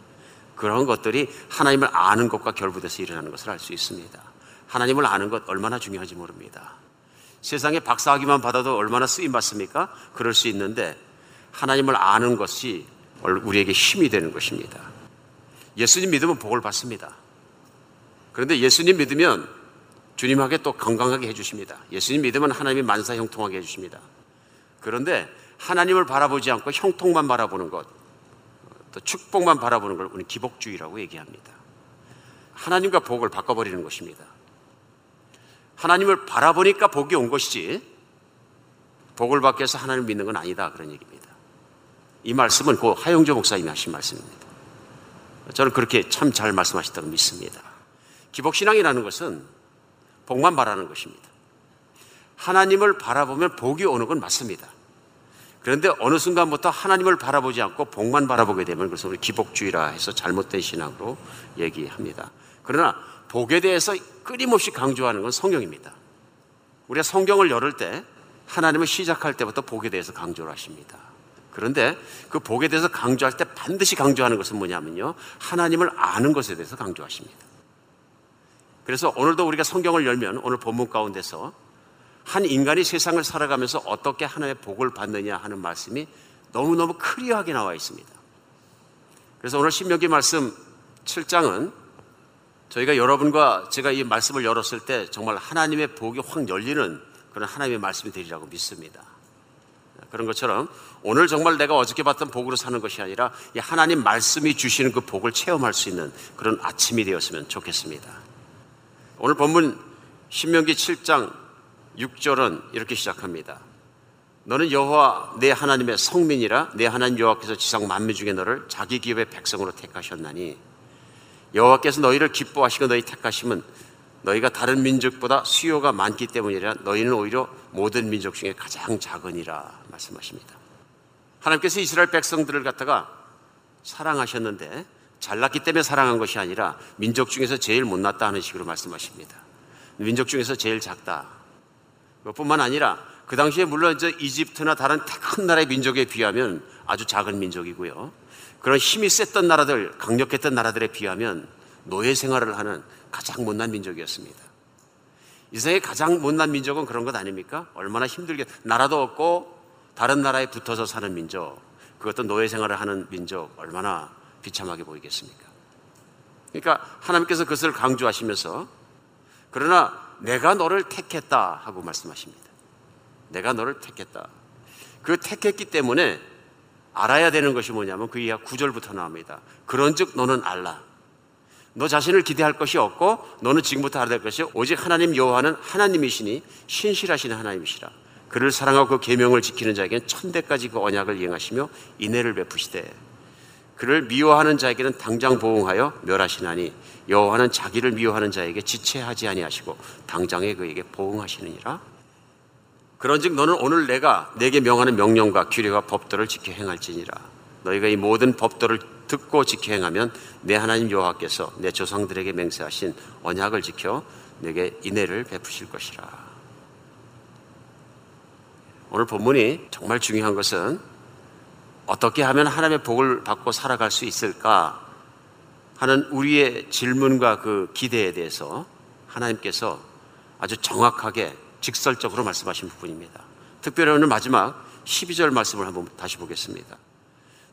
그런 것들이 하나님을 아는 것과 결부돼서 일어나는 것을 알 수 있습니다. 하나님을 아는 것 얼마나 중요한지 모릅니다. 세상에 박사학위만 받아도 얼마나 쓰임 받습니까? 그럴 수 있는데 하나님을 아는 것이 우리에게 힘이 되는 것입니다. 예수님 믿으면 복을 받습니다. 그런데 예수님 믿으면 주님에게 또 건강하게 해주십니다. 예수님 믿으면 하나님이 만사 형통하게 해주십니다. 그런데 하나님을 바라보지 않고 형통만 바라보는 것, 또 축복만 바라보는 걸 우리 기복주의라고 얘기합니다. 하나님과 복을 바꿔버리는 것입니다. 하나님을 바라보니까 복이 온 것이지 복을 받기 위해서 하나님을 믿는 건 아니다 그런 얘기입니다. 이 말씀은 그 하용조 목사님이 하신 말씀입니다. 저는 그렇게 참 잘 말씀하셨다고 믿습니다. 기복신앙이라는 것은 복만 바라는 것입니다. 하나님을 바라보면 복이 오는 건 맞습니다. 그런데 어느 순간부터 하나님을 바라보지 않고 복만 바라보게 되면 그래서 우리 기복주의라 해서 잘못된 신앙으로 얘기합니다. 그러나 복에 대해서 끊임없이 강조하는 건 성경입니다. 우리가 성경을 열을 때 하나님을 시작할 때부터 복에 대해서 강조를 하십니다. 그런데 그 복에 대해서 강조할 때 반드시 강조하는 것은 뭐냐면요. 하나님을 아는 것에 대해서 강조하십니다. 그래서 오늘도 우리가 성경을 열면 오늘 본문 가운데서 한 인간이 세상을 살아가면서 어떻게 하나님의 복을 받느냐 하는 말씀이 너무너무 클리어하게 나와 있습니다. 그래서 오늘 신명기 말씀 7장은 저희가 여러분과 제가 이 말씀을 열었을 때 정말 하나님의 복이 확 열리는 그런 하나님의 말씀이 되리라고 믿습니다. 그런 것처럼 오늘 정말 내가 어저께 봤던 복으로 사는 것이 아니라 이 하나님 말씀이 주시는 그 복을 체험할 수 있는 그런 아침이 되었으면 좋겠습니다. 오늘 본문 신명기 7장 6절은 이렇게 시작합니다. 너는 여호와 내 하나님의 성민이라 내 하나님 여호와께서 지상 만민 중에 너를 자기 기업의 백성으로 택하셨나니 여호와께서 너희를 기뻐하시고 너희 택하심은 너희가 다른 민족보다 수요가 많기 때문이라 너희는 오히려 모든 민족 중에 가장 작으니라 말씀하십니다. 하나님께서 이스라엘 백성들을 갖다가 사랑하셨는데 잘났기 때문에 사랑한 것이 아니라 민족 중에서 제일 못났다 하는 식으로 말씀하십니다. 민족 중에서 제일 작다. 그뿐만 아니라 그 당시에 물론 저 이집트나 다른 큰 나라의 민족에 비하면 아주 작은 민족이고요. 그런 힘이 셌던 나라들, 강력했던 나라들에 비하면 노예 생활을 하는 가장 못난 민족이었습니다. 이 세상에 가장 못난 민족은 그런 것 아닙니까? 얼마나 힘들게 나라도 없고 다른 나라에 붙어서 사는 민족, 그것도 노예 생활을 하는 민족 얼마나 비참하게 보이겠습니까? 그러니까 하나님께서 그것을 강조하시면서 그러나 내가 너를 택했다 하고 말씀하십니다. 내가 너를 택했다. 그 택했기 때문에 알아야 되는 것이 뭐냐면 그 이하 구절부터 나옵니다. 그런즉 너는 알라. 너 자신을 기대할 것이 없고 너는 지금부터 알아야 될 것이 오직 하나님 여호와는 하나님이시니 신실하신 하나님이시라. 그를 사랑하고 그 계명을 지키는 자에게는 천대까지 그 언약을 이행하시며 인애를 베푸시되 그를 미워하는 자에게는 당장 보응하여 멸하시나니 여호와는 자기를 미워하는 자에게 지체하지 아니하시고 당장에 그에게 보응하시느니라. 그런즉 너는 오늘 내가 내게 명하는 명령과 규례와 법도를 지켜 행할지니라. 너희가 이 모든 법도를 듣고 지켜 행하면 내 하나님 여호와께서 내 조상들에게 맹세하신 언약을 지켜 내게 인애를 베푸실 것이라. 오늘 본문이 정말 중요한 것은 어떻게 하면 하나님의 복을 받고 살아갈 수 있을까 하는 우리의 질문과 그 기대에 대해서 하나님께서 아주 정확하게 직설적으로 말씀하신 부분입니다. 특별히 오늘 마지막 12절 말씀을 한번 다시 보겠습니다.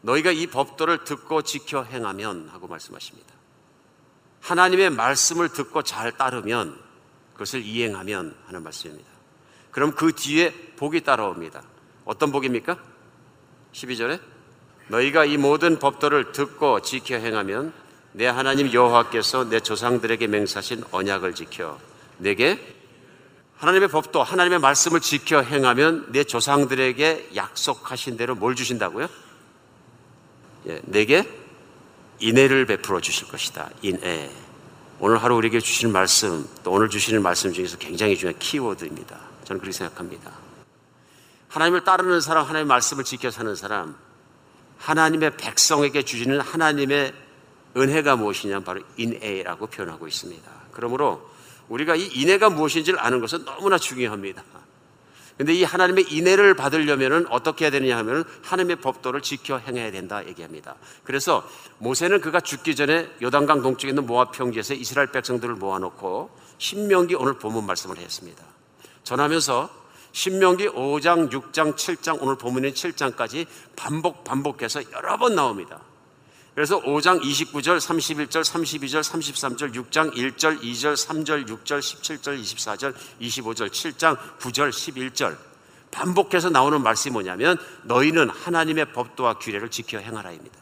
너희가 이 법도를 듣고 지켜 행하면 하고 말씀하십니다. 하나님의 말씀을 듣고 잘 따르면 그것을 이행하면 하는 말씀입니다. 그럼 그 뒤에 복이 따라옵니다. 어떤 복입니까? 12절에 너희가 이 모든 법도를 듣고 지켜 행하면 내 하나님 여호와께서 내 조상들에게 맹사신 언약을 지켜 내게 하나님의 법도 하나님의 말씀을 지켜 행하면 내 조상들에게 약속하신 대로 뭘 주신다고요? 예, 내게 인애를 베풀어 주실 것이다. 인애. 오늘 하루 우리에게 주시는 말씀, 또 오늘 주시는 말씀 중에서 굉장히 중요한 키워드입니다. 저는 그렇게 생각합니다. 하나님을 따르는 사람, 하나님의 말씀을 지켜 사는 사람, 하나님의 백성에게 주시는 하나님의 은혜가 무엇이냐 바로 인애라고 표현하고 있습니다. 그러므로 우리가 이 인애가 무엇인지를 아는 것은 너무나 중요합니다. 근데 이 하나님의 인애를 받으려면은 어떻게 해야 되느냐 하면은 하나님의 법도를 지켜 행해야 된다 얘기합니다. 그래서 모세는 그가 죽기 전에 요단강 동쪽에 있는 모압 평지에서 이스라엘 백성들을 모아놓고 신명기 오늘 본문 말씀을 했습니다. 전하면서 신명기 5장, 6장, 7장 오늘 본문인 7장까지 반복 반복해서 여러 번 나옵니다. 그래서 5장 29절, 31절, 32절, 33절, 6장 1절, 2절, 3절, 6절, 17절, 24절, 25절, 7장 9절, 11절 반복해서 나오는 말씀이 뭐냐면 너희는 하나님의 법도와 규례를 지켜 행하라입니다.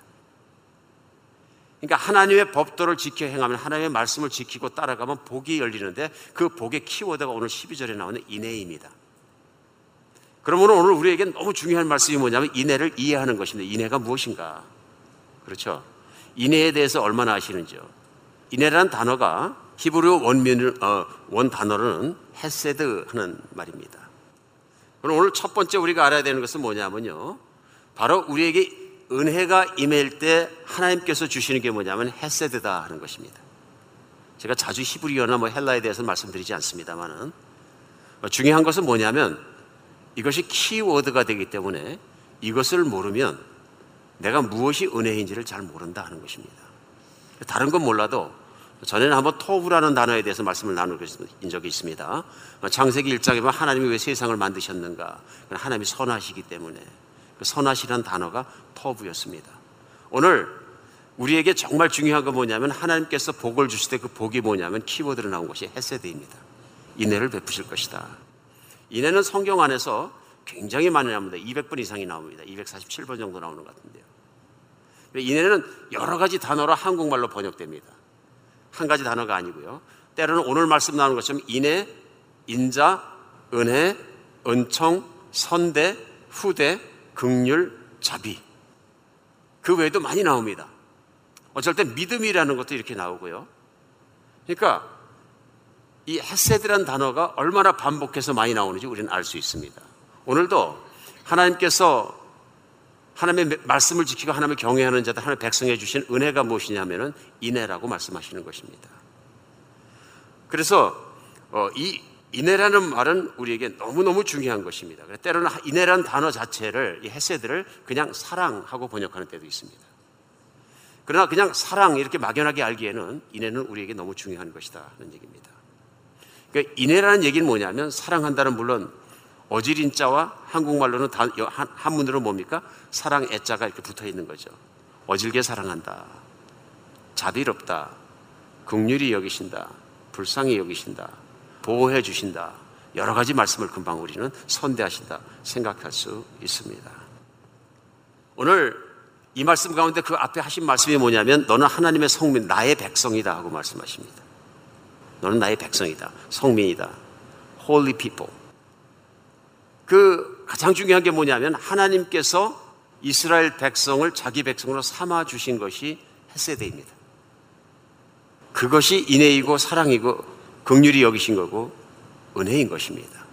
그러니까 하나님의 법도를 지켜 행하면 하나님의 말씀을 지키고 따라가면 복이 열리는데 그 복의 키워드가 오늘 12절에 나오는 인애입니다. 그러므로 오늘 우리에게 너무 중요한 말씀이 뭐냐면 인애를 이해하는 것입니다. 인애가 무엇인가? 그렇죠. 인애에 대해서 얼마나 아시는지요? 인애라는 단어가 히브리 원민 어, 원 단어로는 헤세드 하는 말입니다. 그럼 오늘 첫 번째 우리가 알아야 되는 것은 뭐냐면요. 바로 우리에게 은혜가 임할 때 하나님께서 주시는 게 뭐냐면 헤세드다 하는 것입니다. 제가 자주 히브리어나 뭐 헬라에 대해서 말씀드리지 않습니다만은 중요한 것은 뭐냐면 이것이 키워드가 되기 때문에 이것을 모르면 내가 무엇이 은혜인지를 잘 모른다 하는 것입니다. 다른 건 몰라도 전에는 한번 토부라는 단어에 대해서 말씀을 나눈 적이 있습니다. 창세기 1장에 보면 하나님이 왜 세상을 만드셨는가? 하나님이 선하시기 때문에 그 선하시라는 단어가 토부였습니다. 오늘 우리에게 정말 중요한 건 뭐냐면 하나님께서 복을 주실 때 그 복이 뭐냐면 키워드로 나온 것이 헤세드입니다. 인애를 베푸실 것이다. 인애는 성경 안에서 굉장히 많이 나옵니다. 200번 이상이 나옵니다. 247번 정도 나오는 것 같은데요. 인애는 여러 가지 단어로 한국말로 번역됩니다. 한 가지 단어가 아니고요. 때로는 오늘 말씀 나오는 것처럼 인애, 인자, 은혜, 은총, 선대, 후대, 극률, 자비. 그 외에도 많이 나옵니다. 어쩔 때 믿음이라는 것도 이렇게 나오고요. 그러니까 이 헤세드란 단어가 얼마나 반복해서 많이 나오는지 우리는 알 수 있습니다. 오늘도 하나님께서 하나님의 말씀을 지키고 하나님을 경외하는 자들 하나님의 백성에 주신 은혜가 무엇이냐면은 인애라고 말씀하시는 것입니다. 그래서 어, 이 인애라는 말은 우리에게 너무너무 중요한 것입니다. 때로는 인애라는 단어 자체를 이 헤세드를 그냥 사랑하고 번역하는 때도 있습니다. 그러나 그냥 사랑 이렇게 막연하게 알기에는 인애는 우리에게 너무 중요한 것이다 하는 얘기입니다. 그러니까 인애라는 얘기는 뭐냐면 사랑한다는 물론 어질인자와 한국말로는 다, 한, 한문으로 뭡니까? 사랑 애자가 이렇게 붙어 있는 거죠. 어질게 사랑한다. 자비롭다. 극률이 여기신다. 불쌍히 여기신다. 보호해 주신다. 여러 가지 말씀을 금방 우리는 선대하신다 생각할 수 있습니다. 오늘 이 말씀 가운데 그 앞에 하신 말씀이 뭐냐면 너는 하나님의 성민, 나의 백성이다 하고 말씀하십니다. 너는 나의 백성이다. 성민이다. Holy people. 그 가장 중요한 게 뭐냐면 하나님께서 이스라엘 백성을 자기 백성으로 삼아 주신 것이 헤세드입니다. 그것이 인애이고 사랑이고 긍휼이 여기신 거고 은혜인 것입니다.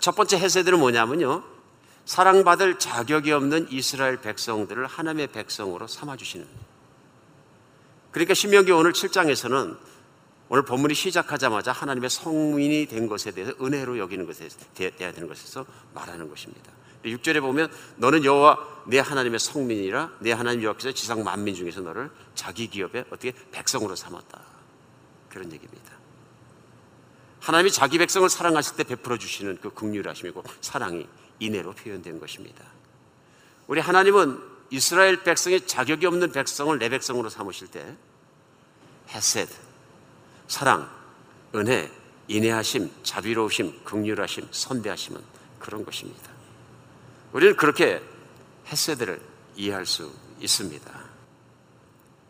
첫 번째 헤세드는 뭐냐면요. 사랑받을 자격이 없는 이스라엘 백성들을 하나님의 백성으로 삼아 주시는 그러니까 신명기 오늘 7장에서는 오늘 본문이 시작하자마자 하나님의 성민이 된 것에 대해서 은혜로 여기는 것에 대해야 되는 것에서 말하는 것입니다. 6절에 보면 너는 여호와 내 하나님의 성민이라 내 하나님 여호와께서 지상 만민 중에서 너를 자기 기업에 어떻게 백성으로 삼았다. 그런 얘기입니다. 하나님이 자기 백성을 사랑하실 때 베풀어 주시는 그 긍휼하심이고 사랑이 인애로 표현된 것입니다. 우리 하나님은 이스라엘 백성의 자격이 없는 백성을 내 백성으로 삼으실 때 헤세드 사랑, 은혜, 인애하심, 자비로우심, 긍휼하심, 선대하심은 그런 것입니다. 우리는 그렇게 헤세드를 이해할 수 있습니다.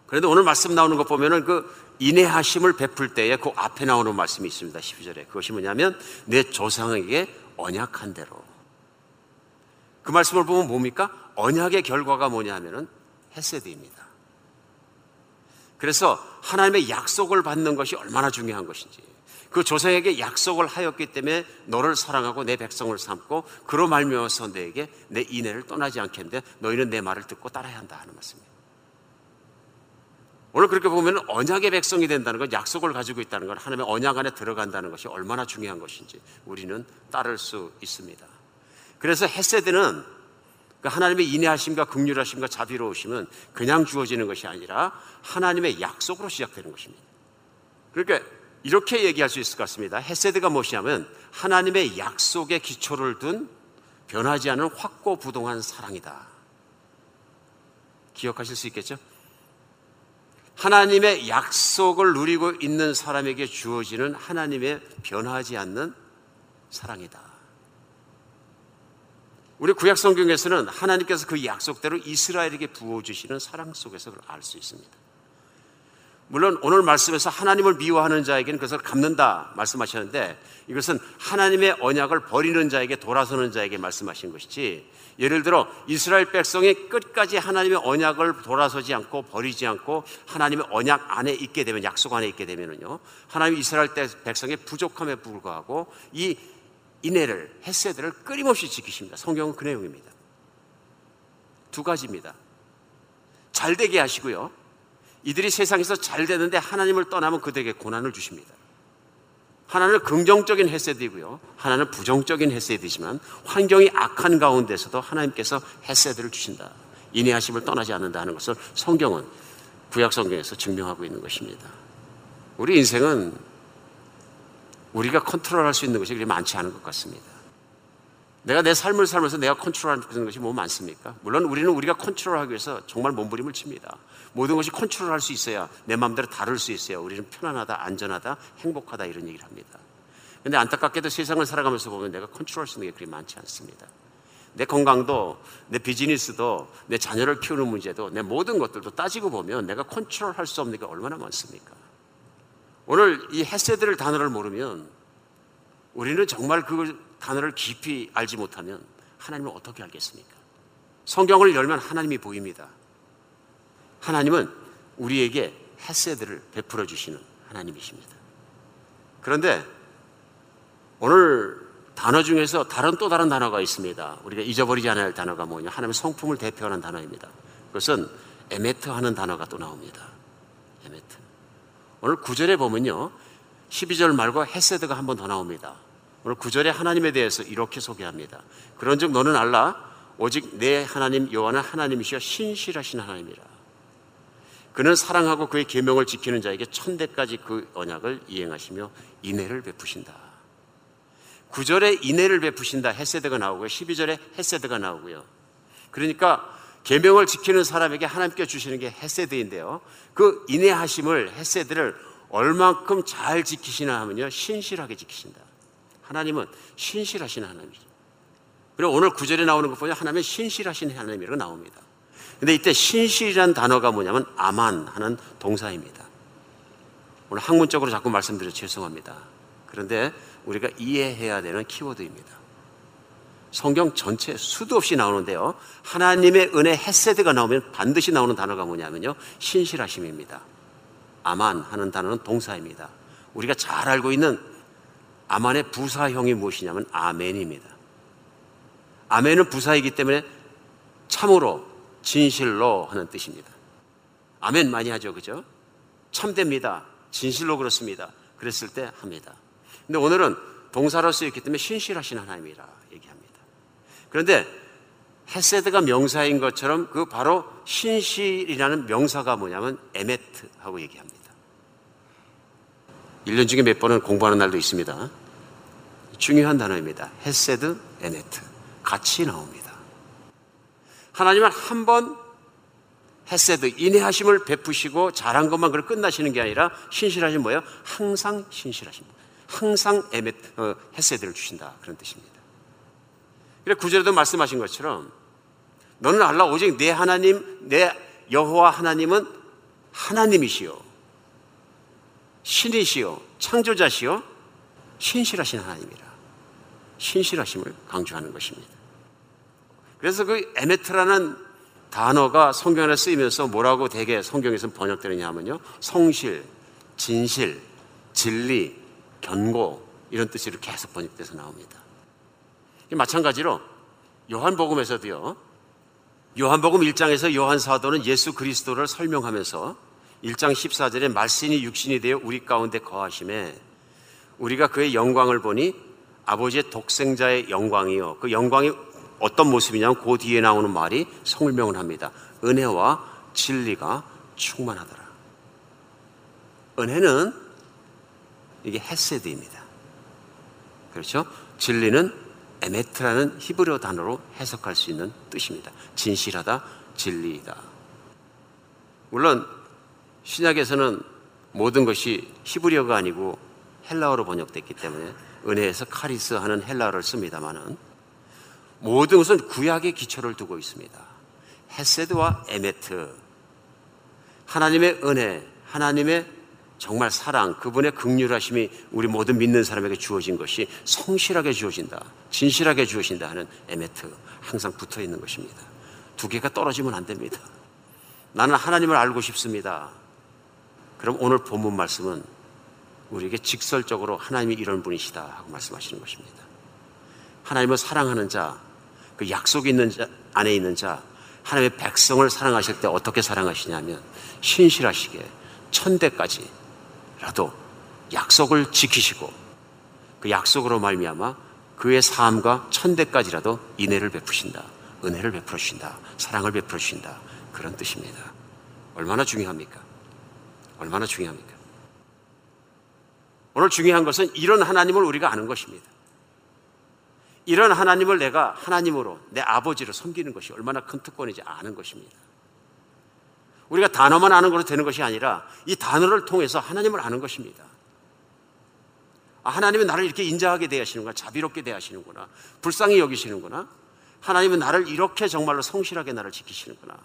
그런데 오늘 말씀 나오는 것 보면은 그 인애하심을 베풀 때에 그 앞에 나오는 말씀이 있습니다. 12절에. 그것이 뭐냐면 내 조상에게 언약한 대로. 그 말씀을 보면 뭡니까? 언약의 결과가 뭐냐면은 헤세드입니다. 그래서 하나님의 약속을 받는 것이 얼마나 중요한 것인지 그 조상에게 약속을 하였기 때문에 너를 사랑하고 내 백성을 삼고 그로 말미암아서 내게 내 인애를 떠나지 않겠는데 너희는 내 말을 듣고 따라야 한다 하는 말씀이에요. 오늘 그렇게 보면 언약의 백성이 된다는 것, 약속을 가지고 있다는 것, 하나님의 언약 안에 들어간다는 것이 얼마나 중요한 것인지 우리는 따를 수 있습니다. 그래서 헤세드는 그 하나님의 인내하심과 극률하심과 자비로우심은 그냥 주어지는 것이 아니라 하나님의 약속으로 시작되는 것입니다. 그러니까 이렇게 얘기할 수 있을 것 같습니다. 헤세드가 무엇이냐면 하나님의 약속에 기초를 둔 변하지 않은 확고부동한 사랑이다. 기억하실 수 있겠죠? 하나님의 약속을 누리고 있는 사람에게 주어지는 하나님의 변하지 않는 사랑이다. 우리 구약 성경에서는 하나님께서 그 약속대로 이스라엘에게 부어주시는 사랑 속에서 그걸 알 수 있습니다. 물론 오늘 말씀에서 하나님을 미워하는 자에게는 그것을 갚는다 말씀하셨는데 이것은 하나님의 언약을 버리는 자에게 돌아서는 자에게 말씀하신 것이지 예를 들어 이스라엘 백성이 끝까지 하나님의 언약을 돌아서지 않고 버리지 않고 하나님의 언약 안에 있게 되면 약속 안에 있게 되면은요 하나님 이스라엘 백성의 부족함에 불구하고 이 인애를 헤세드를 끊임없이 지키십니다. 성경은 그 내용입니다. 두 가지입니다. 잘 되게 하시고요. 이들이 세상에서 잘 되는데 하나님을 떠나면 그들에게 고난을 주십니다. 하나는 긍정적인 헤세드이고요. 하나는 부정적인 헤세드이지만 환경이 악한 가운데서도 하나님께서 헤세드를 주신다. 인내하심을 떠나지 않는다 하는 것을 성경은 구약 성경에서 증명하고 있는 것입니다. 우리 인생은 우리가 컨트롤할 수 있는 것이 그리 많지 않은 것 같습니다. 내가 내 삶을 살면서 내가 컨트롤하는 것이 뭐 많습니까? 물론 우리는 우리가 컨트롤하기 위해서 정말 몸부림을 칩니다. 모든 것이 컨트롤할 수 있어야 내 마음대로 다룰 수 있어야 우리는 편안하다, 안전하다, 행복하다 이런 얘기를 합니다. 근데 안타깝게도 세상을 살아가면서 보면 내가 컨트롤할 수 있는 게 그리 많지 않습니다. 내 건강도, 내 비즈니스도, 내 자녀를 키우는 문제도, 내 모든 것들도 따지고 보면 내가 컨트롤할 수 없는 게 얼마나 많습니까? 오늘 이 헤세드를 단어를 모르면 우리는 정말 그 단어를 깊이 알지 못하면 하나님을 어떻게 알겠습니까? 성경을 열면 하나님이 보입니다. 하나님은 우리에게 헤세드를 베풀어 주시는 하나님이십니다. 그런데 오늘 단어 중에서 다른 또 다른 단어가 있습니다. 우리가 잊어버리지 할 단어가 뭐냐? 하나님의 성품을 대표하는 단어입니다. 그것은 에메트 하는 단어가 또 나옵니다. 오늘 구절에 보면요. 12절 말고 헤세드가 한 번 더 나옵니다. 오늘 구절에 하나님에 대해서 이렇게 소개합니다. 그런즉 너는 알라 오직 내 하나님 여호와는 하나님이시여 신실하신 하나님이라. 그는 사랑하고 그의 계명을 지키는 자에게 천대까지 그 언약을 이행하시며 인애를 베푸신다. 9절에 인애를 베푸신다 헤세드가 나오고요. 12절에 헤세드가 나오고요. 그러니까 계명을 지키는 사람에게 하나님께 주시는 게 헤세드인데요. 그 인애하심을 헤세드를 얼만큼 잘 지키시나 하면요. 신실하게 지키신다. 하나님은 신실하신 하나님이죠. 그리고 오늘 구절에 나오는 것 보면 하나님은 신실하신 하나님이라고 나옵니다. 근데 이때 신실이란 단어가 뭐냐면 아만 하는 동사입니다. 오늘 학문적으로 자꾸 말씀드려 죄송합니다. 그런데 우리가 이해해야 되는 키워드입니다. 성경 전체 수도 없이 나오는데요. 하나님의 은혜 헤세드가 나오면 반드시 나오는 단어가 뭐냐면요. 신실하심입니다. 아만 하는 단어는 동사입니다. 우리가 잘 알고 있는 아만의 부사형이 무엇이냐면 아멘입니다. 아멘은 부사이기 때문에 참으로 진실로 하는 뜻입니다. 아멘 많이 하죠. 그죠? 참됩니다. 진실로 그렇습니다. 그랬을 때 합니다. 근데 오늘은 동사로 쓰였기 때문에 신실하신 하나님이라. 그런데 헤세드가 명사인 것처럼 그 바로 신실이라는 명사가 뭐냐면 에메트하고 얘기합니다. 1년 중에 몇 번은 공부하는 날도 있습니다. 중요한 단어입니다. 헤세드, 에메트. 같이 나옵니다. 하나님은 한 번 헤세드, 인내하심을 베푸시고 잘한 것만 그걸 끝나시는 게 아니라 신실하신 뭐예요? 항상 신실하신. 항상 에메, 어, 헤세드를 주신다. 그런 뜻입니다. 그래 구절에도 말씀하신 것처럼 너는 알라 오직 내 하나님, 내 여호와 하나님은 하나님이시요. 신이시요. 창조자시요. 신실하신 하나님이라. 신실하심을 강조하는 것입니다. 그래서 그 에메트라는 단어가 성경에 쓰이면서 뭐라고 대개 성경에서 번역되느냐 하면요. 성실, 진실, 진리, 견고 이런 뜻으로 계속 번역돼서 나옵니다. 마찬가지로 요한복음에서도요. 요한복음 1장에서 요한 사도는 예수 그리스도를 설명하면서 1장 14절에 말씀이 육신이 되어 우리 가운데 거하심에 우리가 그의 영광을 보니 아버지의 독생자의 영광이요. 그 영광이 어떤 모습이냐면 그 뒤에 나오는 말이 성명을 합니다. 은혜와 진리가 충만하더라. 은혜는 이게 헤세드입니다. 그렇죠? 진리는 에메트라는 히브리어 단어로 해석할 수 있는 뜻입니다. 진실하다, 진리이다. 물론 신약에서는 모든 것이 히브리어가 아니고 헬라어로 번역됐기 때문에 은혜에서 카리스 하는 헬라어를 씁니다만은 모든 것은 구약의 기초를 두고 있습니다. 헤세드와 에메트. 하나님의 은혜, 하나님의 정말 사랑, 그분의 긍휼하심이 우리 모든 믿는 사람에게 주어진 것이 성실하게 주어진다, 진실하게 주어진다 하는 에메트 항상 붙어 있는 것입니다. 두 개가 떨어지면 안 됩니다. 나는 하나님을 알고 싶습니다. 그럼 오늘 본문 말씀은 우리에게 직설적으로 하나님이 이런 분이시다 하고 말씀하시는 것입니다. 하나님을 사랑하는 자, 그 약속이 있는 자, 안에 있는 자, 하나님의 백성을 사랑하실 때 어떻게 사랑하시냐면 신실하시게 천대까지 라도 약속을 지키시고 그 약속으로 말미암아 그의 삶과 천대까지라도 인애를 베푸신다. 은혜를 베풀어 주신다. 사랑을 베풀어 주신다. 그런 뜻입니다. 얼마나 중요합니까? 얼마나 중요합니까? 오늘 중요한 것은 이런 하나님을 우리가 아는 것입니다. 이런 하나님을 내가 하나님으로 내 아버지로 섬기는 것이 얼마나 큰 특권인지 아는 것입니다. 우리가 단어만 아는 것으로 되는 것이 아니라 이 단어를 통해서 하나님을 아는 것입니다. 아, 하나님은 나를 이렇게 인자하게 대하시는구나, 자비롭게 대하시는구나, 불쌍히 여기시는구나. 하나님은 나를 이렇게 정말로 성실하게 나를 지키시는구나.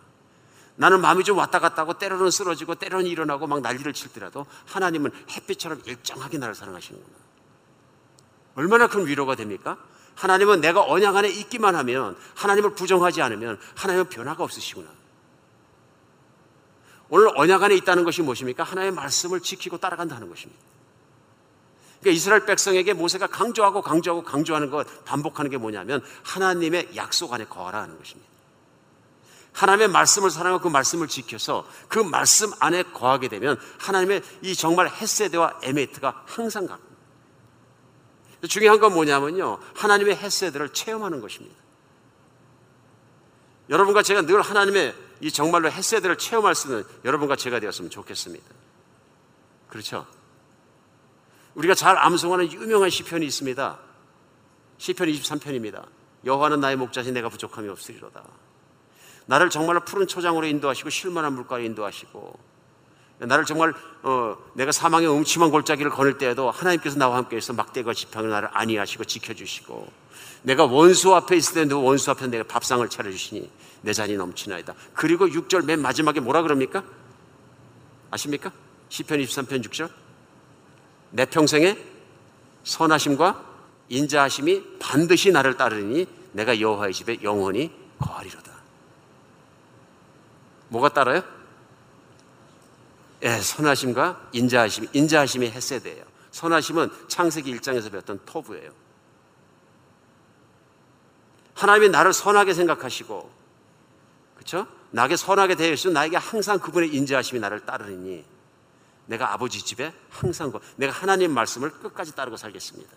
나는 마음이 좀 왔다 갔다 하고 때로는 쓰러지고 때로는 일어나고 막 난리를 칠더라도 하나님은 햇빛처럼 일정하게 나를 사랑하시는구나. 얼마나 큰 위로가 됩니까? 하나님은 내가 언약 안에 있기만 하면 하나님을 부정하지 않으면 하나님은 변화가 없으시구나. 오늘 언약 안에 있다는 것이 무엇입니까? 하나님의 말씀을 지키고 따라간다는 것입니다. 그러니까 이스라엘 백성에게 모세가 강조하고 강조하고 강조하는 것 반복하는 게 뭐냐면 하나님의 약속 안에 거하라는 것입니다. 하나님의 말씀을 사랑하고 그 말씀을 지켜서 그 말씀 안에 거하게 되면 하나님의 이 정말 헤세드와 에메트가 항상 갑니다. 중요한 건 뭐냐면요. 하나님의 헤세드를 체험하는 것입니다. 여러분과 제가 늘 하나님의 이 정말로 헤세드를 체험할 수 있는 여러분과 제가 되었으면 좋겠습니다. 그렇죠? 우리가 잘 암송하는 유명한 시편이 있습니다. 시편 23편입니다. 여호와는 나의 목자신 내가 부족함이 없으리로다. 나를 정말로 푸른 초장으로 인도하시고 쉴만한 물가로 인도하시고 나를 정말 어, 내가 사망의 음침한 골짜기를 거닐 때에도 하나님께서 나와 함께해서 막대과 지팡이로 나를 안위하시고 지켜주시고 내가 원수 앞에 있을 때도 원수 앞에 내가 밥상을 차려주시니 내 잔이 넘치나이다. 그리고 6절 맨 마지막에 뭐라 그럽니까? 아십니까? 시편 23편 6절 내 평생에 선하심과 인자하심이 반드시 나를 따르니 내가 여호와의 집에 영원히 거하리로다. 뭐가 따라요? 예, 선하심과 인자하심. 인자하심이 헤세드예요. 선하심은 창세기 1장에서 배웠던 토부예요. 하나님이 나를 선하게 생각하시고, 그렇죠? 나에게 선하게 있으면 나에게 항상 그분의 인자하심이 나를 따르니 내가 아버지 집에 항상 그- 내가 하나님 말씀을 끝까지 따르고 살겠습니다.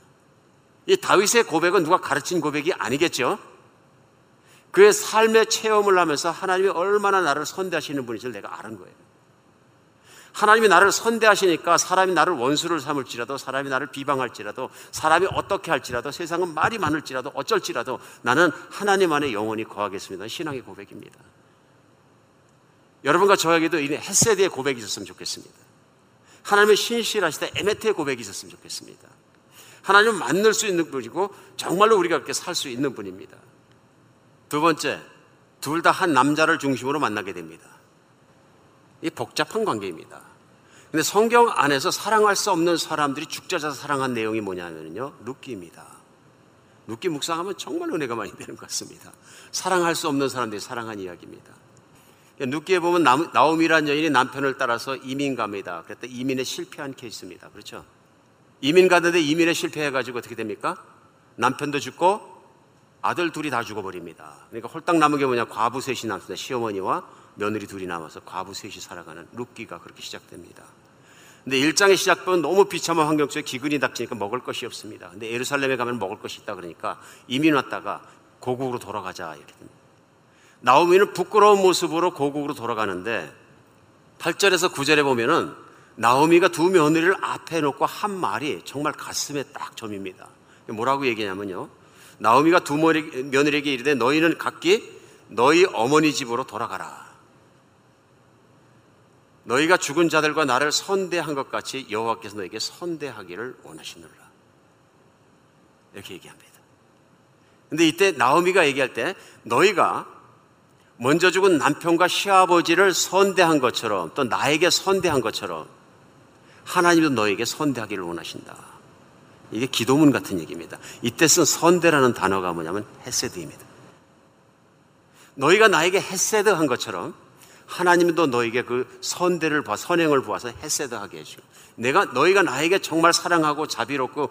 이 다윗의 고백은 누가 가르친 고백이 아니겠죠? 그의 삶의 체험을 하면서 하나님이 얼마나 나를 선대하시는 분인지를 내가 아는 거예요. 하나님이 나를 선대하시니까 사람이 나를 원수를 삼을지라도 사람이 나를 비방할지라도 사람이 어떻게 할지라도 세상은 말이 많을지라도 어쩔지라도 나는 하나님 안에 영원히 거하겠습니다. 신앙의 고백입니다. 여러분과 저에게도 이 헤세드의 고백이 있었으면 좋겠습니다. 하나님의 신실하시다 에메트의 고백이 있었으면 좋겠습니다. 하나님을 만날 수 있는 분이고 정말로 우리가 그렇게 살 수 있는 분입니다. 두 번째, 둘 다 한 남자를 중심으로 만나게 됩니다. 이 복잡한 관계입니다. 근데 성경 안에서 사랑할 수 없는 사람들이 죽자자 사랑한 내용이 뭐냐면요. 룻기입니다. 룻기 묵상하면 정말 은혜가 많이 되는 것 같습니다. 사랑할 수 없는 사람들이 사랑한 이야기입니다. 룻기에 보면 나오미란 여인이 남편을 따라서 이민 갑니다. 그랬더니 이민에 실패한 케이스입니다. 그렇죠? 이민 가는데 이민에 실패해가지고 어떻게 됩니까? 남편도 죽고 아들 둘이 다 죽어버립니다. 그러니까 홀딱 남은 게 뭐냐? 과부 셋이 남습니다. 시어머니와 며느리 둘이 남아서 과부 셋이 살아가는 룻기가 그렇게 시작됩니다. 근데 일장의 시작부는 너무 비참한 환경 속에 기근이 닥치니까 먹을 것이 없습니다. 근데 예루살렘에 가면 먹을 것이 있다 그러니까 이민 왔다가 고국으로 돌아가자 이렇게 됩니다. 나오미는 부끄러운 모습으로 고국으로 돌아가는데 8절에서 9절에 보면은 나오미가 두 며느리를 앞에 놓고 한 말이 정말 가슴에 딱 점입니다. 뭐라고 얘기냐면요. 나오미가 두 며느리에게 이르되 너희는 각기 너희 어머니 집으로 돌아가라. 너희가 죽은 자들과 나를 선대한 것 같이 여호와께서 너에게 선대하기를 원하시느라. 이렇게 얘기합니다. 근데 이때 나오미가 얘기할 때 너희가 먼저 죽은 남편과 시아버지를 선대한 것처럼 또 나에게 선대한 것처럼 하나님도 너에게 선대하기를 원하신다. 이게 기도문 같은 얘기입니다. 이때 쓴 선대라는 단어가 뭐냐면 헤세드입니다. 너희가 나에게 헤세드 한 것처럼 하나님도 너에게 그 선대를 봐, 선행을 보아서 헤세드하게 해주고 내가 너희가 나에게 정말 사랑하고 자비롭고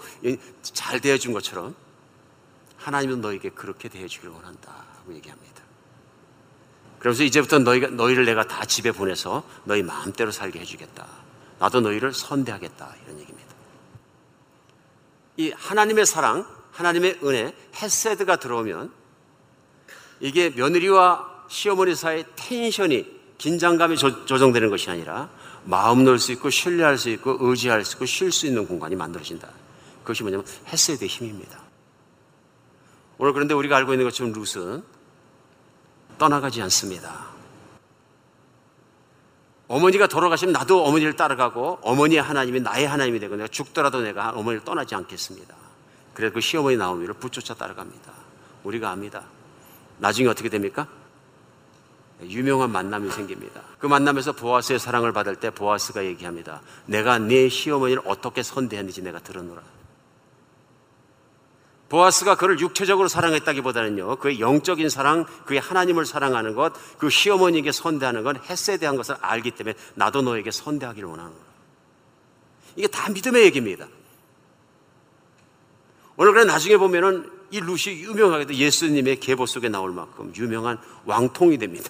잘 대해준 것처럼 하나님도 너에게 그렇게 대해주기를 원한다 고 얘기합니다. 그래서 이제부터 너희가 너희를 내가 다 집에 보내서 너희 마음대로 살게 해주겠다. 나도 너희를 선대하겠다 이런 얘기입니다. 이 하나님의 사랑, 하나님의 은혜, 헤세드가 들어오면 이게 며느리와 시어머니 사이의 텐션이 긴장감이 조, 정되는 것이 아니라 마음 놓을 수 있고 신뢰할 수 있고 의지할 수 있고 쉴 수 있는 공간이 만들어진다. 그것이 뭐냐면 헤세드의 힘입니다. 오늘 그런데 우리가 알고 있는 것처럼 룻은 떠나가지 않습니다. 어머니가 돌아가시면 나도 어머니를 따라가고 어머니의 하나님이 나의 하나님이 되고 내가 죽더라도 내가 어머니를 떠나지 않겠습니다. 그래서 그 시어머니 나오미를 붙쫓아 따라갑니다. 우리가 압니다. 나중에 어떻게 됩니까? 유명한 만남이 생깁니다. 그 만남에서 보아스의 사랑을 받을 때 보아스가 얘기합니다. 내가 네 시어머니를 어떻게 선대했는지 내가 들었노라. 보아스가 그를 육체적으로 사랑했다기보다는요, 그의 영적인 사랑, 그의 하나님을 사랑하는 것, 그 시어머니에게 선대하는 건 햇세에 대한 것을 알기 때문에 나도 너에게 선대하기를 원하는 거예요. 이게 다 믿음의 얘기입니다. 오늘 그래 나중에 보면은 이 룻이 유명하게도 예수님의 계보 속에 나올 만큼 유명한 왕통이 됩니다.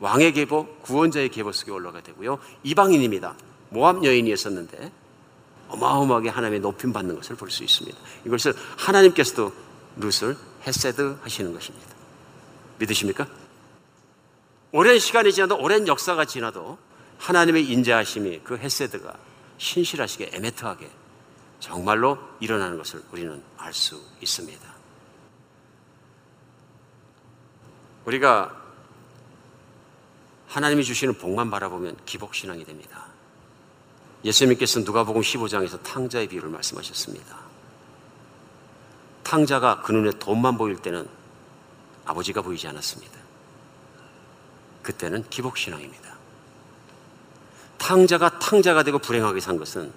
왕의 계보, 구원자의 계보 속에 올라가 되고요. 이방인입니다. 모함 여인이었었는데 어마어마하게 하나님의 높임 받는 것을 볼 수 있습니다. 이것을 하나님께서도 룻을 헤세드 하시는 것입니다. 믿으십니까? 오랜 시간이 지나도 오랜 역사가 지나도 하나님의 인자하심이 그 헤세드가 신실하시게 에메트하게 정말로 일어나는 것을 우리는 알 수 있습니다. 우리가 하나님이 주시는 복만 바라보면 기복신앙이 됩니다. 예수님께서 누가복음 15장에서 탕자의 비유를 말씀하셨습니다. 탕자가 그 눈에 돈만 보일 때는 아버지가 보이지 않았습니다. 그때는 기복신앙입니다. 탕자가 탕자가 되고 불행하게 산 것은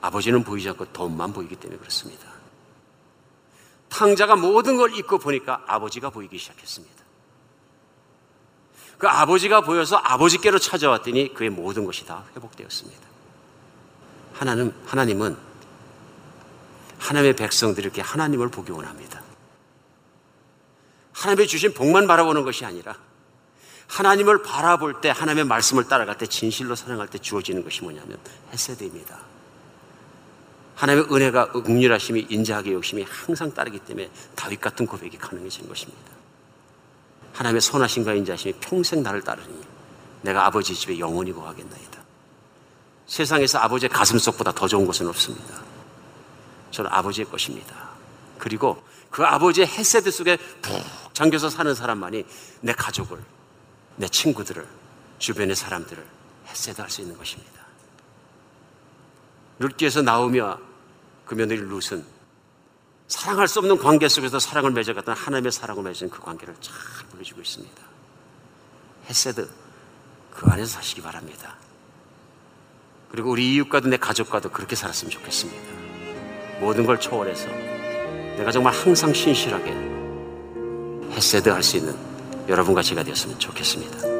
아버지는 보이지 않고 돈만 보이기 때문에 그렇습니다. 탕자가 모든 걸 잊고 보니까 아버지가 보이기 시작했습니다. 그 아버지가 보여서 아버지께로 찾아왔더니 그의 모든 것이 다 회복되었습니다. 하나님, 하나님은 하나님의 백성들이 이렇게 하나님을 보기 원합니다. 하나님의 주신 복만 바라보는 것이 아니라 하나님을 바라볼 때 하나님의 말씀을 따라갈 때 진실로 사랑할 때 주어지는 것이 뭐냐면 헤세드입니다. 하나님의 은혜가 극률하심이 인자하게 욕심이 항상 따르기 때문에 다윗 같은 고백이 가능해진 것입니다. 하나님의 선하심과 인자하심이 평생 나를 따르니 내가 아버지 집에 영원히 거하겠나이다. 세상에서 아버지의 가슴속보다 더 좋은 것은 없습니다. 저는 아버지의 것입니다. 그리고 그 아버지의 헤세드 속에 푹 잠겨서 사는 사람만이 내 가족을, 내 친구들을, 주변의 사람들을 헤세드 할 수 있는 것입니다. 룻기에서 나오며 그 며느리 룻은 사랑할 수 없는 관계 속에서 사랑을 맺어갔던 하나님의 사랑을 맺은 그 관계를 잘 보여주고 있습니다. 헤세드 그 안에서 사시기 바랍니다. 그리고 우리 이웃과도 내 가족과도 그렇게 살았으면 좋겠습니다. 모든 걸 초월해서 내가 정말 항상 신실하게 헤세드 할 수 있는 여러분과 제가 되었으면 좋겠습니다.